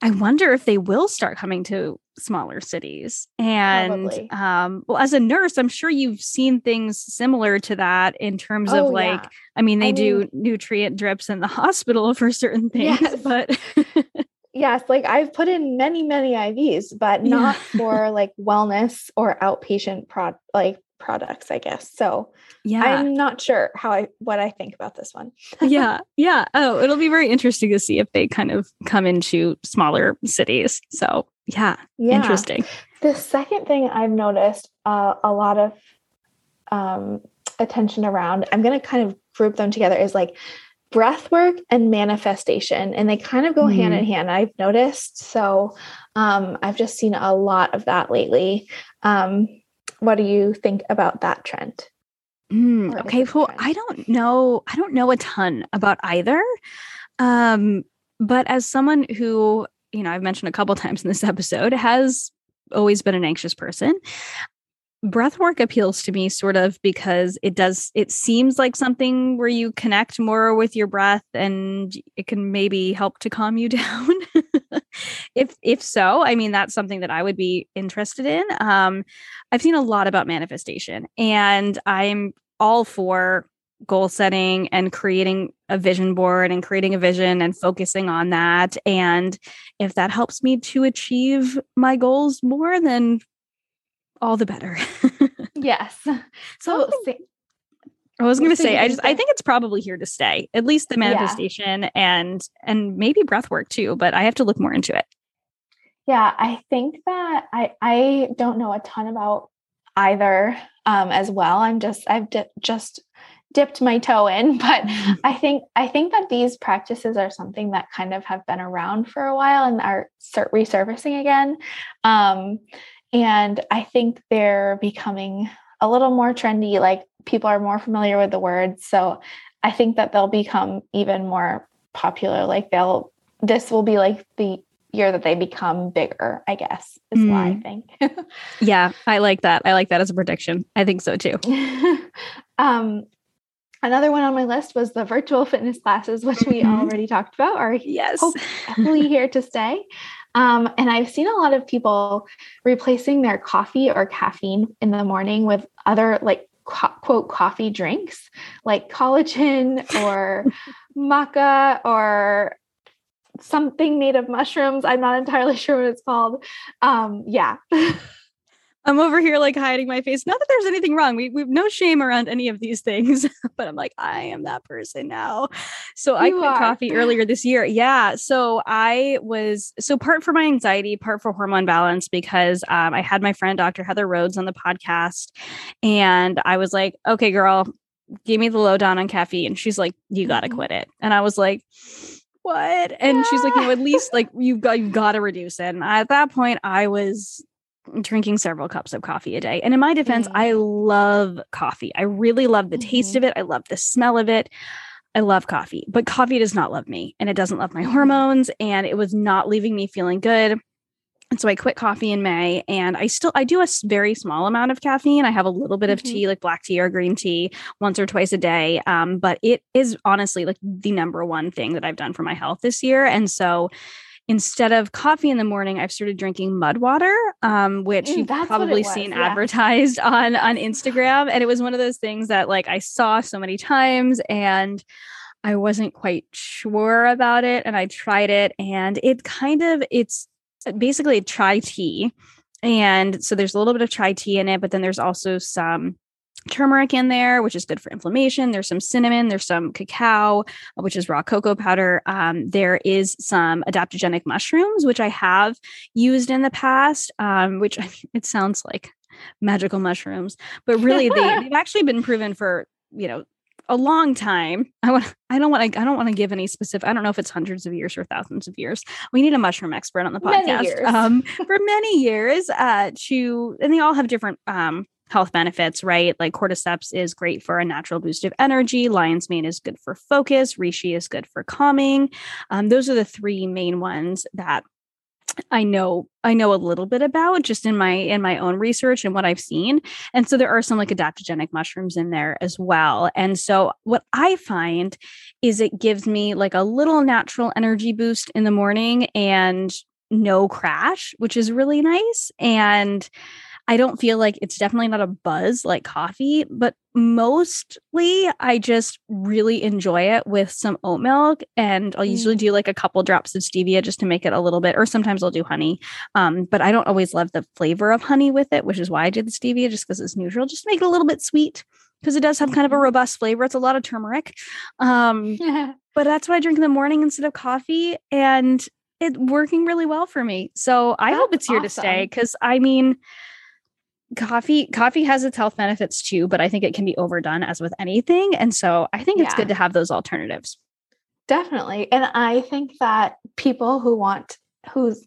I wonder if they will start coming to smaller cities. And um, well, as a nurse, I'm sure you've seen things similar to that in terms Oh, of like, yeah. I mean, they I do mean- nutrient drips in the hospital for certain things, Yes. but Yes, like I've put in many, many IVs, but Yeah. not for like wellness or outpatient prod like products, I guess. So yeah. I'm not sure how I what I think about this one. yeah. Yeah. Oh, it'll be very interesting to see if they kind of come into smaller cities. So, yeah, Yeah. interesting. The second thing I've noticed uh, a lot of um, attention around, I'm going to kind of group them together is like breath work and manifestation and they kind of go mm. hand in hand i've noticed so um, i've just seen a lot of that lately um, what do you think about that trend? Mm, okay well trend? i don't know i don't know a ton about either. Um, but as someone who you know i've mentioned a couple times in this episode has always been an anxious person breath work appeals to me sort of because it does it seems like something where you connect more with your breath and it can maybe help to calm you down if if so i mean that's something that i would be interested in um i've seen a lot about manifestation and i'm all for goal setting and creating a vision board and creating a vision and focusing on that and if that helps me to achieve my goals more then all the better. yes. So I was going to say, I just, I think it's probably here to stay. At least the manifestation yeah. and and maybe breath work too. But I have to look more into it. Yeah, I think that I I don't know a ton about either um, as well. I'm just I've di- just dipped my toe in, but mm-hmm. I think I think that these practices are something that kind of have been around for a while and are resurfacing again. Um, and I think they're becoming a little more trendy. Like people are more familiar with the words. So I think that they'll become even more popular. Like they'll, this will be like the year that they become bigger, I guess, is mm. what I think. yeah, I like that. I like that as a prediction. I think so too. um, another one on my list was the virtual fitness classes, which we mm-hmm. already talked about, are yes. hopefully here to stay. Um, and I've seen a lot of people replacing their coffee or caffeine in the morning with other like co- quote coffee drinks like collagen or maca or something made of mushrooms. I'm not entirely sure what it's called. Um, yeah. I'm over here like hiding my face. Not that there's anything wrong. We we've no shame around any of these things, but I'm like, I am that person now. So you I quit are. coffee earlier this year. Yeah. So I was so part for my anxiety, part for hormone balance because um, I had my friend Dr. Heather Rhodes on the podcast, and I was like, okay, girl, give me the lowdown on caffeine. And she's like, you got to mm-hmm. quit it, and I was like what? And she's like, you know, at least like you've got you've got to reduce it. And at that point, I was drinking several cups of coffee a day. And in my defense, mm. I love coffee. I really love the mm-hmm. taste of it. I love the smell of it. I love coffee, but coffee does not love me and it doesn't love my mm-hmm. hormones and it was not leaving me feeling good. And so I quit coffee in May and I still I do a very small amount of caffeine. I have a little bit of mm-hmm. tea like black tea or green tea once or twice a day. Um, but it is honestly like the number one thing that I've done for my health this year. And so instead of coffee in the morning, I've started drinking mud water, um, which mm, you've probably seen yeah. advertised on on Instagram. And it was one of those things that like I saw so many times and I wasn't quite sure about it. And I tried it and it kind of it's basically a chai tea. And so there's a little bit of chai tea in it, but then there's also some turmeric in there, which is good for inflammation. There's some cinnamon, there's some cacao, which is raw cocoa powder. Um, there is some adaptogenic mushrooms, which I have used in the past, um, which I mean, it sounds like magical mushrooms, but really they, they've actually been proven for, you know, a long time. I want. I don't want to. I don't want to give any specific. I don't know if it's hundreds of years or thousands of years. We need a mushroom expert on the podcast um, for many years. Uh, to and they all have different um, health benefits, right? Like cordyceps is great for a natural boost of energy. Lion's mane is good for focus. Reishi is good for calming. Um, those are the three main ones that I know I know a little bit about just in my in my own research and what I've seen. And so there are some like adaptogenic mushrooms in there as well. And so what I find is it gives me like a little natural energy boost in the morning and no crash, which is really nice. And I don't feel like it's definitely not a buzz like coffee, but mostly I just really enjoy it with some oat milk. And I'll usually mm. do like a couple drops of stevia just to make it a little bit, or sometimes I'll do honey. Um, but I don't always love the flavor of honey with it, which is why I did the stevia just because it's neutral, just to make it a little bit sweet because it does have kind of a mm-hmm. robust flavor. It's a lot of turmeric. Um, but that's what I drink in the morning instead of coffee. And it's working really well for me. So I that's hope it's here awesome. to stay because I mean, coffee coffee has its health benefits too, but I think it can be overdone as with anything. And so I think it's Yeah. good to have those alternatives. Definitely. And I think that people who want whose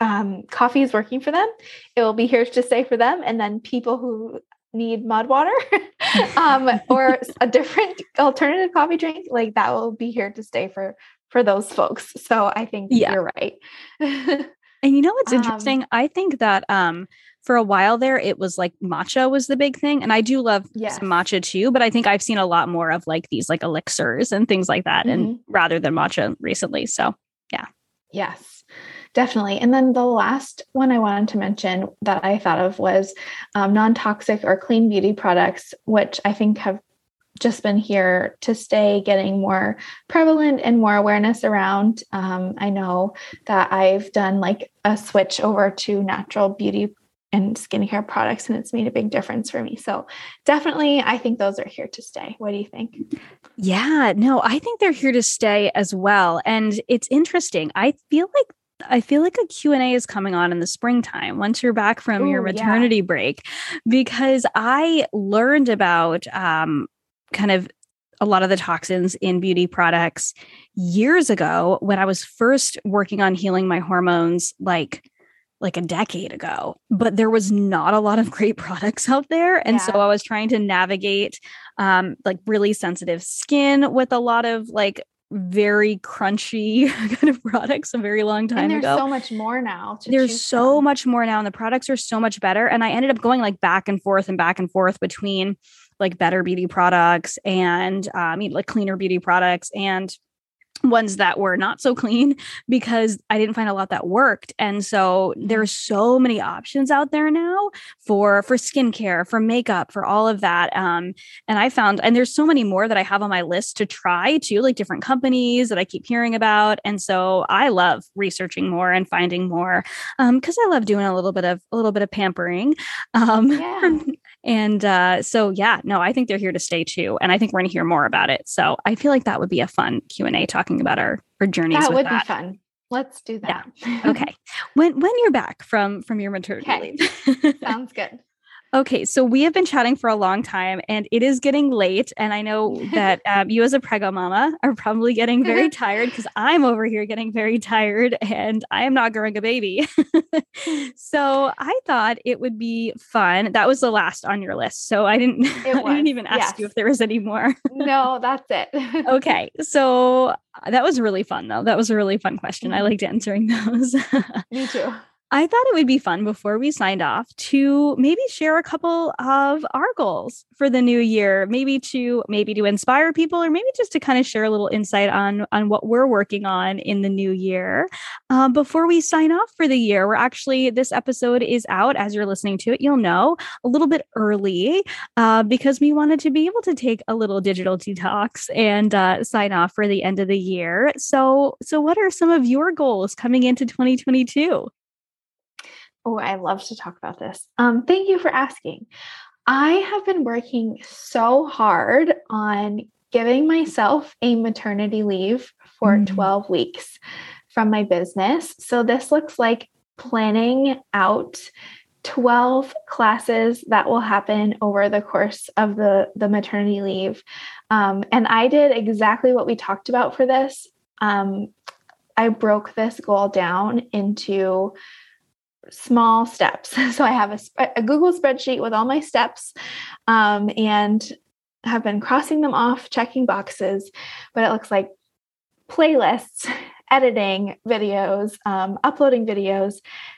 um, coffee is working for them, it will be here to stay for them. And then people who need mud water um, or a different alternative coffee drink, like that will be here to stay for for those folks. So I think Yeah. you're right. And you know what's Um, interesting? I think that um for a while there it was like matcha was the big thing and I do love Yes. matcha too, but I think I've seen a lot more of like these like elixirs and things like that and Mm-hmm. rather than matcha recently. So, yeah. Yes, definitely. And then the last one I wanted to mention that I thought of was um, non toxic or clean beauty products, which I think have just been here to stay, getting more prevalent and more awareness around. Um, I know that I've done like a switch over to natural beauty and skincare products, and it's made a big difference for me. So, definitely, I think those are here to stay. What do you think? yeah, no, I think they're here to stay as well and it's interesting. I feel like I feel like a Q&A is coming on in the springtime once you're back from your Ooh, yeah. maternity break because I learned about um kind of a lot of the toxins in beauty products years ago when I was first working on healing my hormones like like a decade ago but there was not a lot of great products out there and so I was trying to navigate um like really sensitive skin with a lot of like very crunchy kind of products a very long time and there's ago so much more now. There's so from. much more now and the products are so much better and i ended up going like back and forth and back and forth between like better beauty products and um, I mean, like cleaner beauty products and ones that were not so clean because I didn't find a lot that worked. And so there's so many options out there now for for skincare, for makeup, for all of that. Um, and I found and there's so many more that I have on my list to try too, like different companies that I keep hearing about. And so I love researching more and finding more um because I love doing a little bit of a little bit of pampering. Um Yeah. and uh, so yeah, no, I think they're here to stay too, and I think we're going to hear more about it. So I feel like that would be a fun Q and A talking about our our journeys. that would that. be fun. Let's do Yeah. that. Okay, when when you're back from from your maternity Okay. leave. Sounds good. Okay, so we have been chatting for a long time and it is getting late. And I know that um, you, as a prego mama, are probably getting very tired because I'm over here getting very tired and I am not growing a baby. so I thought it would be fun. That was the last on your list. So I didn't, I didn't even ask you if there was any more. No, that's it. okay, so uh, that was really fun, though. That was a really fun question. I Mhm. liked answering those. Me too. I thought it would be fun before we signed off to maybe share a couple of our goals for the new year, maybe to maybe to inspire people or maybe just to kind of share a little insight on on what we're working on in the new year. Um, before we sign off for the year, we're actually this episode is out as you're listening to it. You'll know a little bit early uh, because we wanted to be able to take a little digital detox and uh, sign off for the end of the year. So, so what are some of your goals coming into 2022? Oh, I love to talk about this. Um, thank you for asking. I have been working so hard on giving myself a maternity leave for Mm. 12 weeks from my business. So this looks like planning out 12 classes that will happen over the course of the, the maternity leave. Um, and I did exactly what we talked about for this. Um, I broke this goal down into small steps. So I have a, a Google spreadsheet with all my steps um, and have been crossing them off, checking boxes. But it looks like playlists, editing videos, um, uploading videos,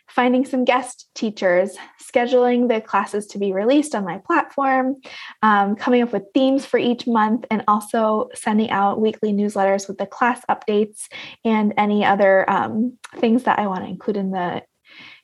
finding some guest teachers, scheduling the classes to be released on my platform, um, coming up with themes for each month, and also sending out weekly newsletters with the class updates and any other um, things that I want to include in the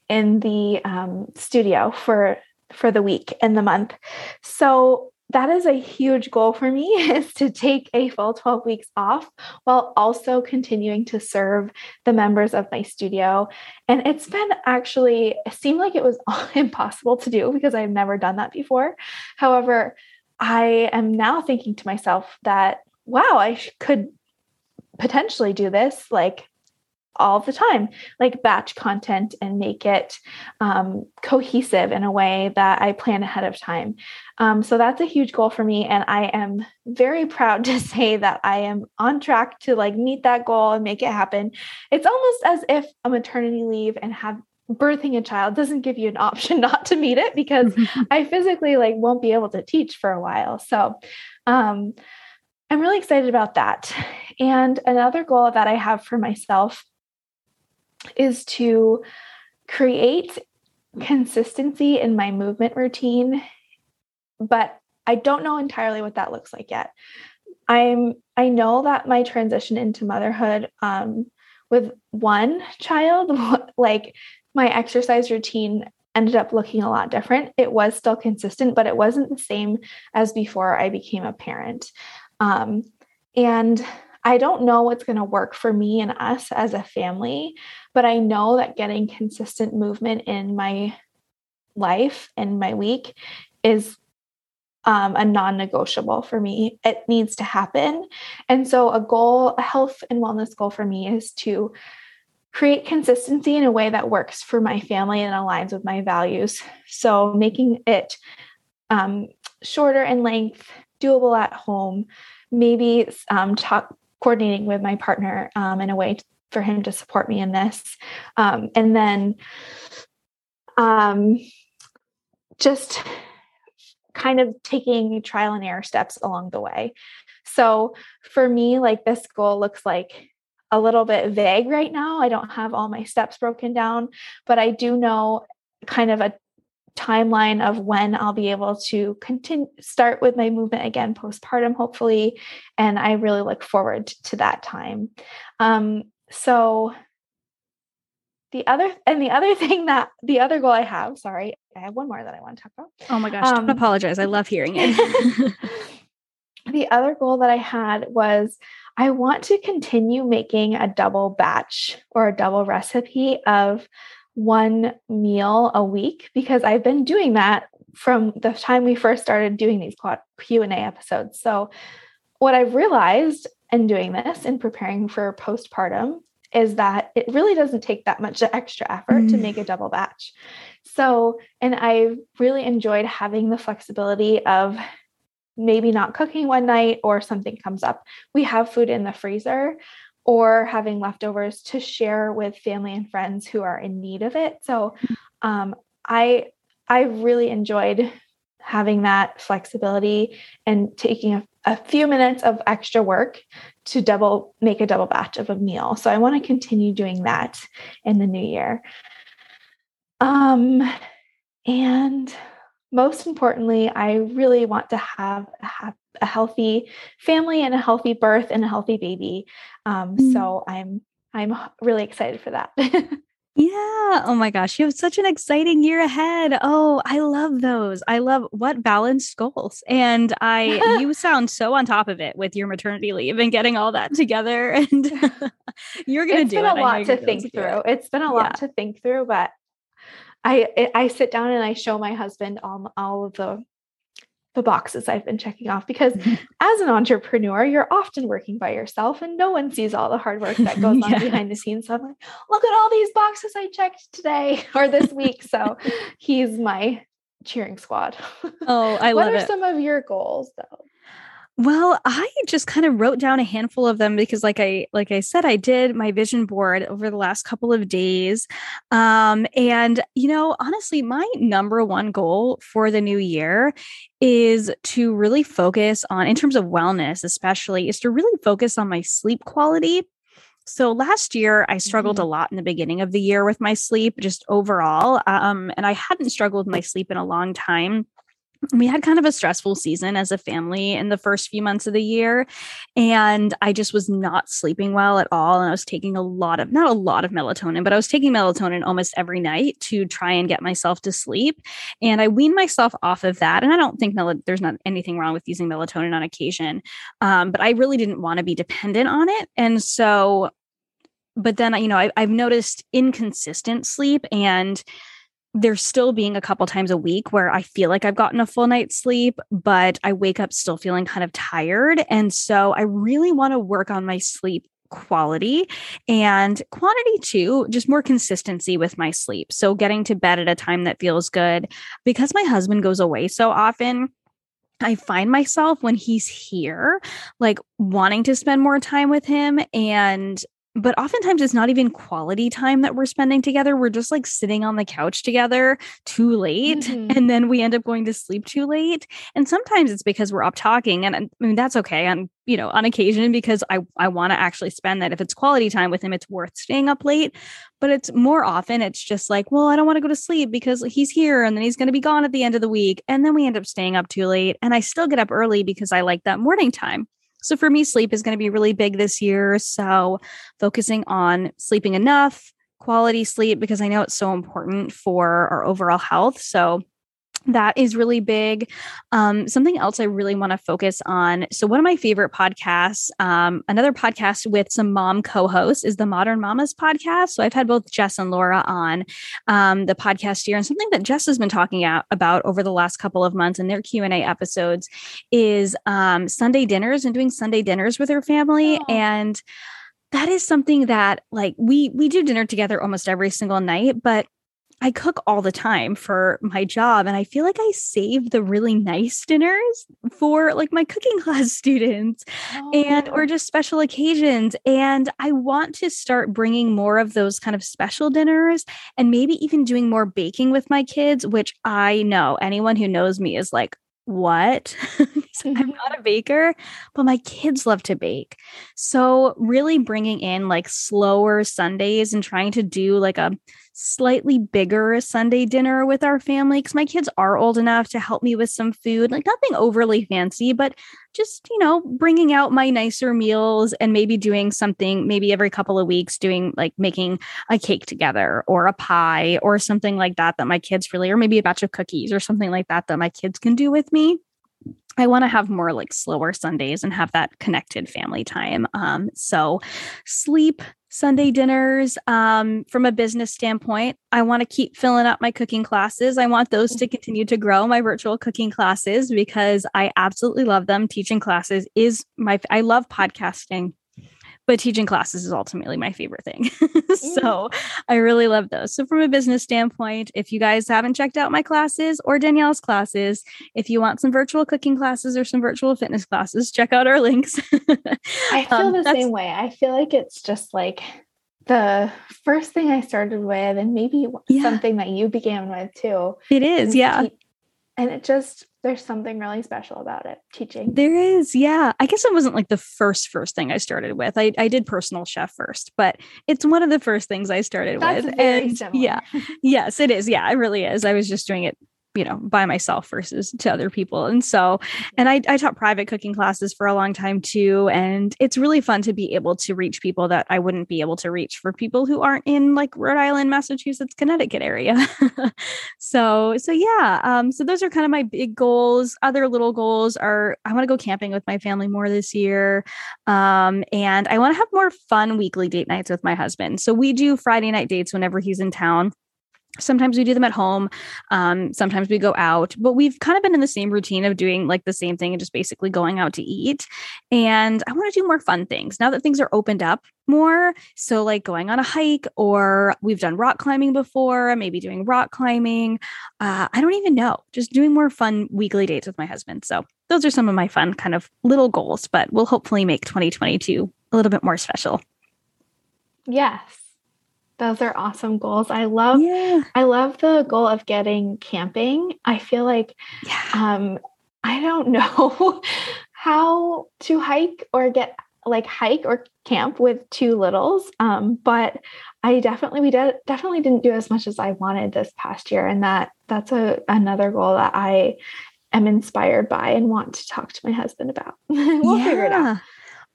in the um, studio for for the week and the month. So that is a huge goal for me is to take a full 12 weeks off while also continuing to serve the members of my studio. And it's been actually it seemed like it was impossible to do because I've never done that before. However, I am now thinking to myself that wow, I could potentially do this like all the time, like batch content and make it um, cohesive in a way that I plan ahead of time. Um, so that's a huge goal for me. And I am very proud to say that I am on track to like meet that goal and make it happen. It's almost as if a maternity leave and have birthing a child doesn't give you an option not to meet it because I physically like won't be able to teach for a while. So um, I'm really excited about that. And another goal that I have for myself is to create consistency in my movement routine, but I don't know entirely what that looks like yet. I'm I know that my transition into motherhood um, with one child, like my exercise routine ended up looking a lot different. It was still consistent, but it wasn't the same as before I became a parent. Um, and I don't know what's going to work for me and us as a family, but I know that getting consistent movement in my life and my week is um, a non negotiable for me. It needs to happen. And so, a goal, a health and wellness goal for me is to create consistency in a way that works for my family and aligns with my values. So, making it um, shorter in length, doable at home, maybe um, talk, coordinating with my partner um, in a way for him to support me in this. Um, and then um, just kind of taking trial and error steps along the way. So for me, like this goal looks like a little bit vague right now. I don't have all my steps broken down, but I do know kind of a timeline of when I'll be able to continue start with my movement again postpartum, hopefully. And I really look forward to that time. Um, so the other and the other thing that the other goal I have, sorry, I have one more that I want to talk about. Oh my gosh, um, apologize. I love hearing it. the other goal that I had was I want to continue making a double batch or a double recipe of one meal a week because I've been doing that from the time we first started doing these Q&A episodes. So what I've realized in doing this in preparing for postpartum is that it really doesn't take that much extra effort mm. to make a double batch. So, and I really enjoyed having the flexibility of maybe not cooking one night or something comes up. We have food in the freezer or having leftovers to share with family and friends who are in need of it. So um, I I really enjoyed having that flexibility and taking a, a few minutes of extra work to double make a double batch of a meal. So I want to continue doing that in the new year. Um and most importantly, I really want to have a, a healthy family and a healthy birth and a healthy baby. Um, mm. So I'm I'm really excited for that. yeah. Oh my gosh, you have such an exciting year ahead. Oh, I love those. I love what balanced goals. And I you sound so on top of it with your maternity leave and getting all that together. And you're gonna it's do it. It's been a lot to think through. It. has been a lot yeah. to think through, but I I sit down and I show my husband all all of the the boxes I've been checking off because as an entrepreneur, you're often working by yourself and no one sees all the hard work that goes on yeah. behind the scenes. So I'm like, look at all these boxes I checked today or this week. So he's my cheering squad. Oh, I love it. What are it. some of your goals though? Well, I just kind of wrote down a handful of them because like I like I said I did my vision board over the last couple of days. Um and you know, honestly, my number one goal for the new year is to really focus on in terms of wellness especially is to really focus on my sleep quality. So last year I struggled mm-hmm. a lot in the beginning of the year with my sleep just overall um and I hadn't struggled with my sleep in a long time we had kind of a stressful season as a family in the first few months of the year and i just was not sleeping well at all and i was taking a lot of not a lot of melatonin but i was taking melatonin almost every night to try and get myself to sleep and i weaned myself off of that and i don't think mel- there's not anything wrong with using melatonin on occasion um, but i really didn't want to be dependent on it and so but then you know I, i've noticed inconsistent sleep and there's still being a couple times a week where I feel like I've gotten a full night's sleep, but I wake up still feeling kind of tired. And so I really want to work on my sleep quality and quantity too, just more consistency with my sleep. So getting to bed at a time that feels good because my husband goes away so often. I find myself when he's here, like wanting to spend more time with him. And but oftentimes it's not even quality time that we're spending together. We're just like sitting on the couch together too late mm-hmm. and then we end up going to sleep too late. And sometimes it's because we're up talking and I mean that's okay on you know on occasion because I I want to actually spend that if it's quality time with him it's worth staying up late. But it's more often it's just like, well, I don't want to go to sleep because he's here and then he's going to be gone at the end of the week and then we end up staying up too late and I still get up early because I like that morning time. So for me, sleep is going to be really big this year. So focusing on sleeping enough, quality sleep, because I know it's so important for our overall health. So that is really big. Um, something else I really want to focus on. So, one of my favorite podcasts, um, another podcast with some mom co-hosts, is the Modern Mamas podcast. So, I've had both Jess and Laura on um, the podcast here, and something that Jess has been talking out, about over the last couple of months in their Q and A episodes is um, Sunday dinners and doing Sunday dinners with her family, oh. and that is something that like we we do dinner together almost every single night, but I cook all the time for my job and I feel like I save the really nice dinners for like my cooking class students oh. and or oh. just special occasions and I want to start bringing more of those kind of special dinners and maybe even doing more baking with my kids which I know anyone who knows me is like what? I'm not a baker, but my kids love to bake. So, really bringing in like slower Sundays and trying to do like a slightly bigger Sunday dinner with our family because my kids are old enough to help me with some food, like nothing overly fancy, but just, you know, bringing out my nicer meals and maybe doing something maybe every couple of weeks, doing like making a cake together or a pie or something like that that my kids really, or maybe a batch of cookies or something like that that my kids can do with me. I want to have more like slower Sundays and have that connected family time. Um, so sleep, Sunday dinners. Um, from a business standpoint, I want to keep filling up my cooking classes. I want those to continue to grow my virtual cooking classes because I absolutely love them. Teaching classes is my, I love podcasting but teaching classes is ultimately my favorite thing. so I really love those. So, from a business standpoint, if you guys haven't checked out my classes or Danielle's classes, if you want some virtual cooking classes or some virtual fitness classes, check out our links. I feel um, the same way. I feel like it's just like the first thing I started with, and maybe yeah. something that you began with too. It is, yeah. And it just there's something really special about it teaching. There is yeah. I guess it wasn't like the first first thing i started with. I, I did personal chef first but it's one of the first things i started That's with and similar. yeah. Yes it is. Yeah it really is. I was just doing it you know by myself versus to other people. And so and I, I taught private cooking classes for a long time too. And it's really fun to be able to reach people that i wouldn't be able to reach for people who aren't in like rhode island massachusetts connecticut area. So so yeah um so those are kind of my big goals. Other little goals are i want to go camping with my family more this year. Um and i want to have more fun weekly date nights with my husband. So we do friday night dates whenever he's in town sometimes we do them at home um, sometimes we go out but we've kind of been in the same routine of doing like the same thing and just basically going out to eat. And i want to do more fun things now that things are opened up more. So like going on a hike or we've done rock climbing before maybe doing rock climbing. Uh, i don't even know just doing more fun weekly dates with my husband. So those are some of my fun kind of little goals but we'll hopefully make 2022 a little bit more special. Yes those are awesome goals. I love yeah. I love the goal of getting camping. I feel like yeah. um I don't know how to hike or get like hike or camp with two littles. Um, but I definitely we did definitely didn't do as much as I wanted this past year. And that that's a another goal that I am inspired by and want to talk to my husband about. we'll yeah. figure it out.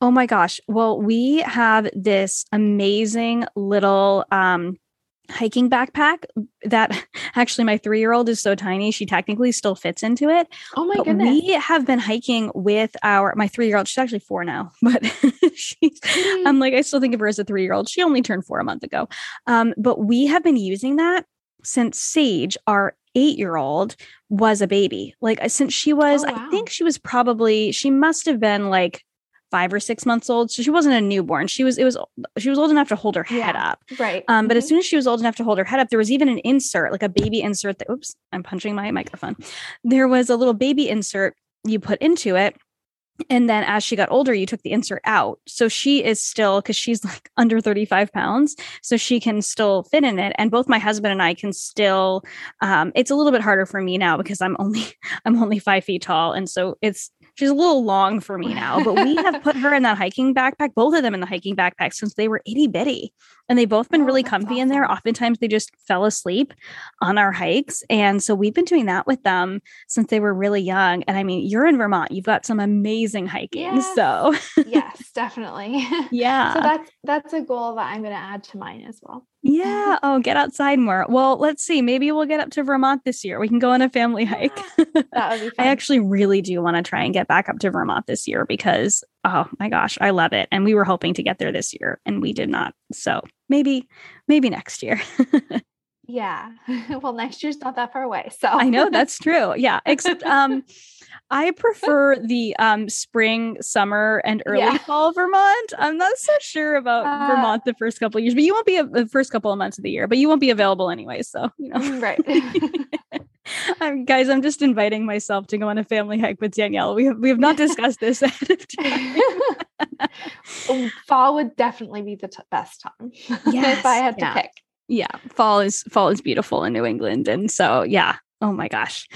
Oh my gosh. Well, we have this amazing little um hiking backpack that actually my three year old is so tiny she technically still fits into it. Oh my but goodness. we have been hiking with our my three year old she's actually four now but she's i'm like i still think of her as a three year old she only turned four a month ago. Um, but we have been using that since sage our eight year old was a baby. Like since she was oh, wow. i think she was probably she must have been like five or six months old. So she wasn't a newborn. She was, it was, she was old enough to hold her head Yeah. up. Right. Um, but as Mhm. soon as she was old enough to hold her head up, there was even an insert, like a baby insert that, oops, I'm punching my microphone. There was a little baby insert you put into it. And then as she got older, you took the insert out. So she is still, because she's like under 35 pounds, so she can still fit in it. And both my husband and I can still, um, it's a little bit harder for me now because I'm only, I'm only five feet tall. And so it's, she's a little long for me now, but we have put her in that hiking backpack, both of them in the hiking backpack since they were itty bitty. And they've both been Oh, really comfy in there. Oftentimes they just fell asleep on our hikes. And so we've been doing that with them since they were really young. And I mean, you're in Vermont, you've got some amazing hiking. Yes. So yes, definitely. yeah. So that's that's a goal that I'm going to add to mine as well. Yeah. Oh, get outside more. Well, let's see. Maybe we'll get up to Vermont this year. We can go on a family hike. That would be fun. I actually really do want to try and get back up to Vermont this year because oh my gosh, I love it. And we were hoping to get there this year and we did not. So maybe, maybe next year. yeah. well, next year's not that far away. So I know that's true. Yeah. Except um I prefer the um spring, summer, and early Yeah. fall Vermont. I'm not so sure about Uh, Vermont the first couple of years, but you won't be a, the first couple of months of the year, but you won't be available anyway. So, you know. right. I'm, guys, I'm just inviting myself to go on a family hike with Danielle. We have we have not discussed this ahead of time. Fall would definitely be the t- best time if I had to pick. yeah fall is fall is beautiful in new england and so yeah oh my gosh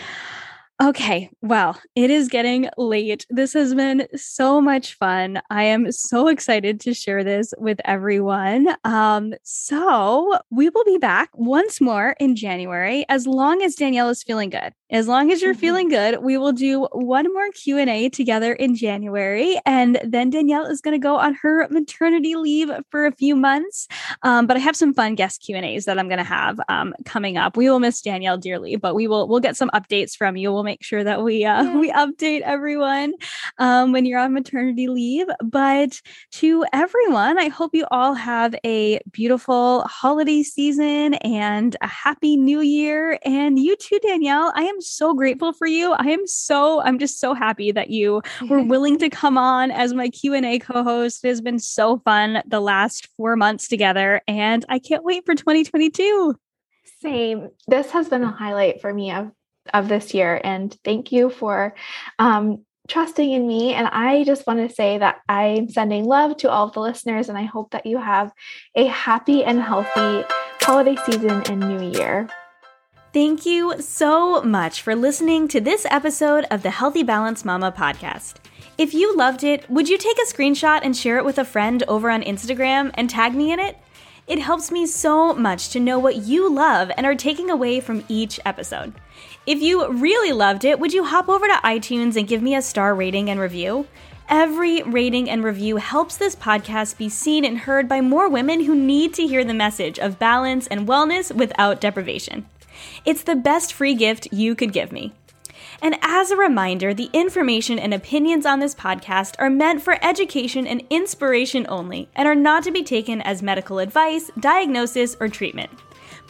okay well it is getting late this has been so much fun i am so excited to share this with everyone um so we will be back once more in january as long as danielle is feeling good as long as you're Mhm. feeling good we will do one more q&a together in january and then danielle is going to go on her maternity leave for a few months um, but I have some fun guest Q and A's that I'm going to have um, coming up. We will miss Danielle dearly, but we will we'll get some updates from you. We'll make sure that we uh, Yeah. we update everyone um, when you're on maternity leave. But to everyone, I hope you all have a beautiful holiday season and a happy New Year. And you too, Danielle. I am so grateful for you. I am so I'm just so happy that you were willing to come on as my q&a co-host it has been so fun the last four months together and i can't wait for 2022 Same. This has been a highlight for me of of this year, and thank you for um, trusting in me. And I just want to say that I'm sending love to all of the listeners, and I hope that you have a happy and healthy holiday season and New Year. Thank you so much for listening to this episode of the Healthy Balance Mama podcast. If you loved it, would you take a screenshot and share it with a friend over on Instagram and tag me in it? It helps me so much to know what you love and are taking away from each episode. If you really loved it, would you hop over to iTunes and give me a star rating and review? Every rating and review helps this podcast be seen and heard by more women who need to hear the message of balance and wellness without deprivation. It's the best free gift you could give me. And as a reminder, the information and opinions on this podcast are meant for education and inspiration only and are not to be taken as medical advice, diagnosis, or treatment.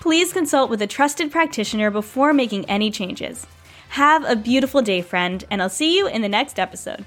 Please consult with a trusted practitioner before making any changes. Have a beautiful day, friend, and I'll see you in the next episode.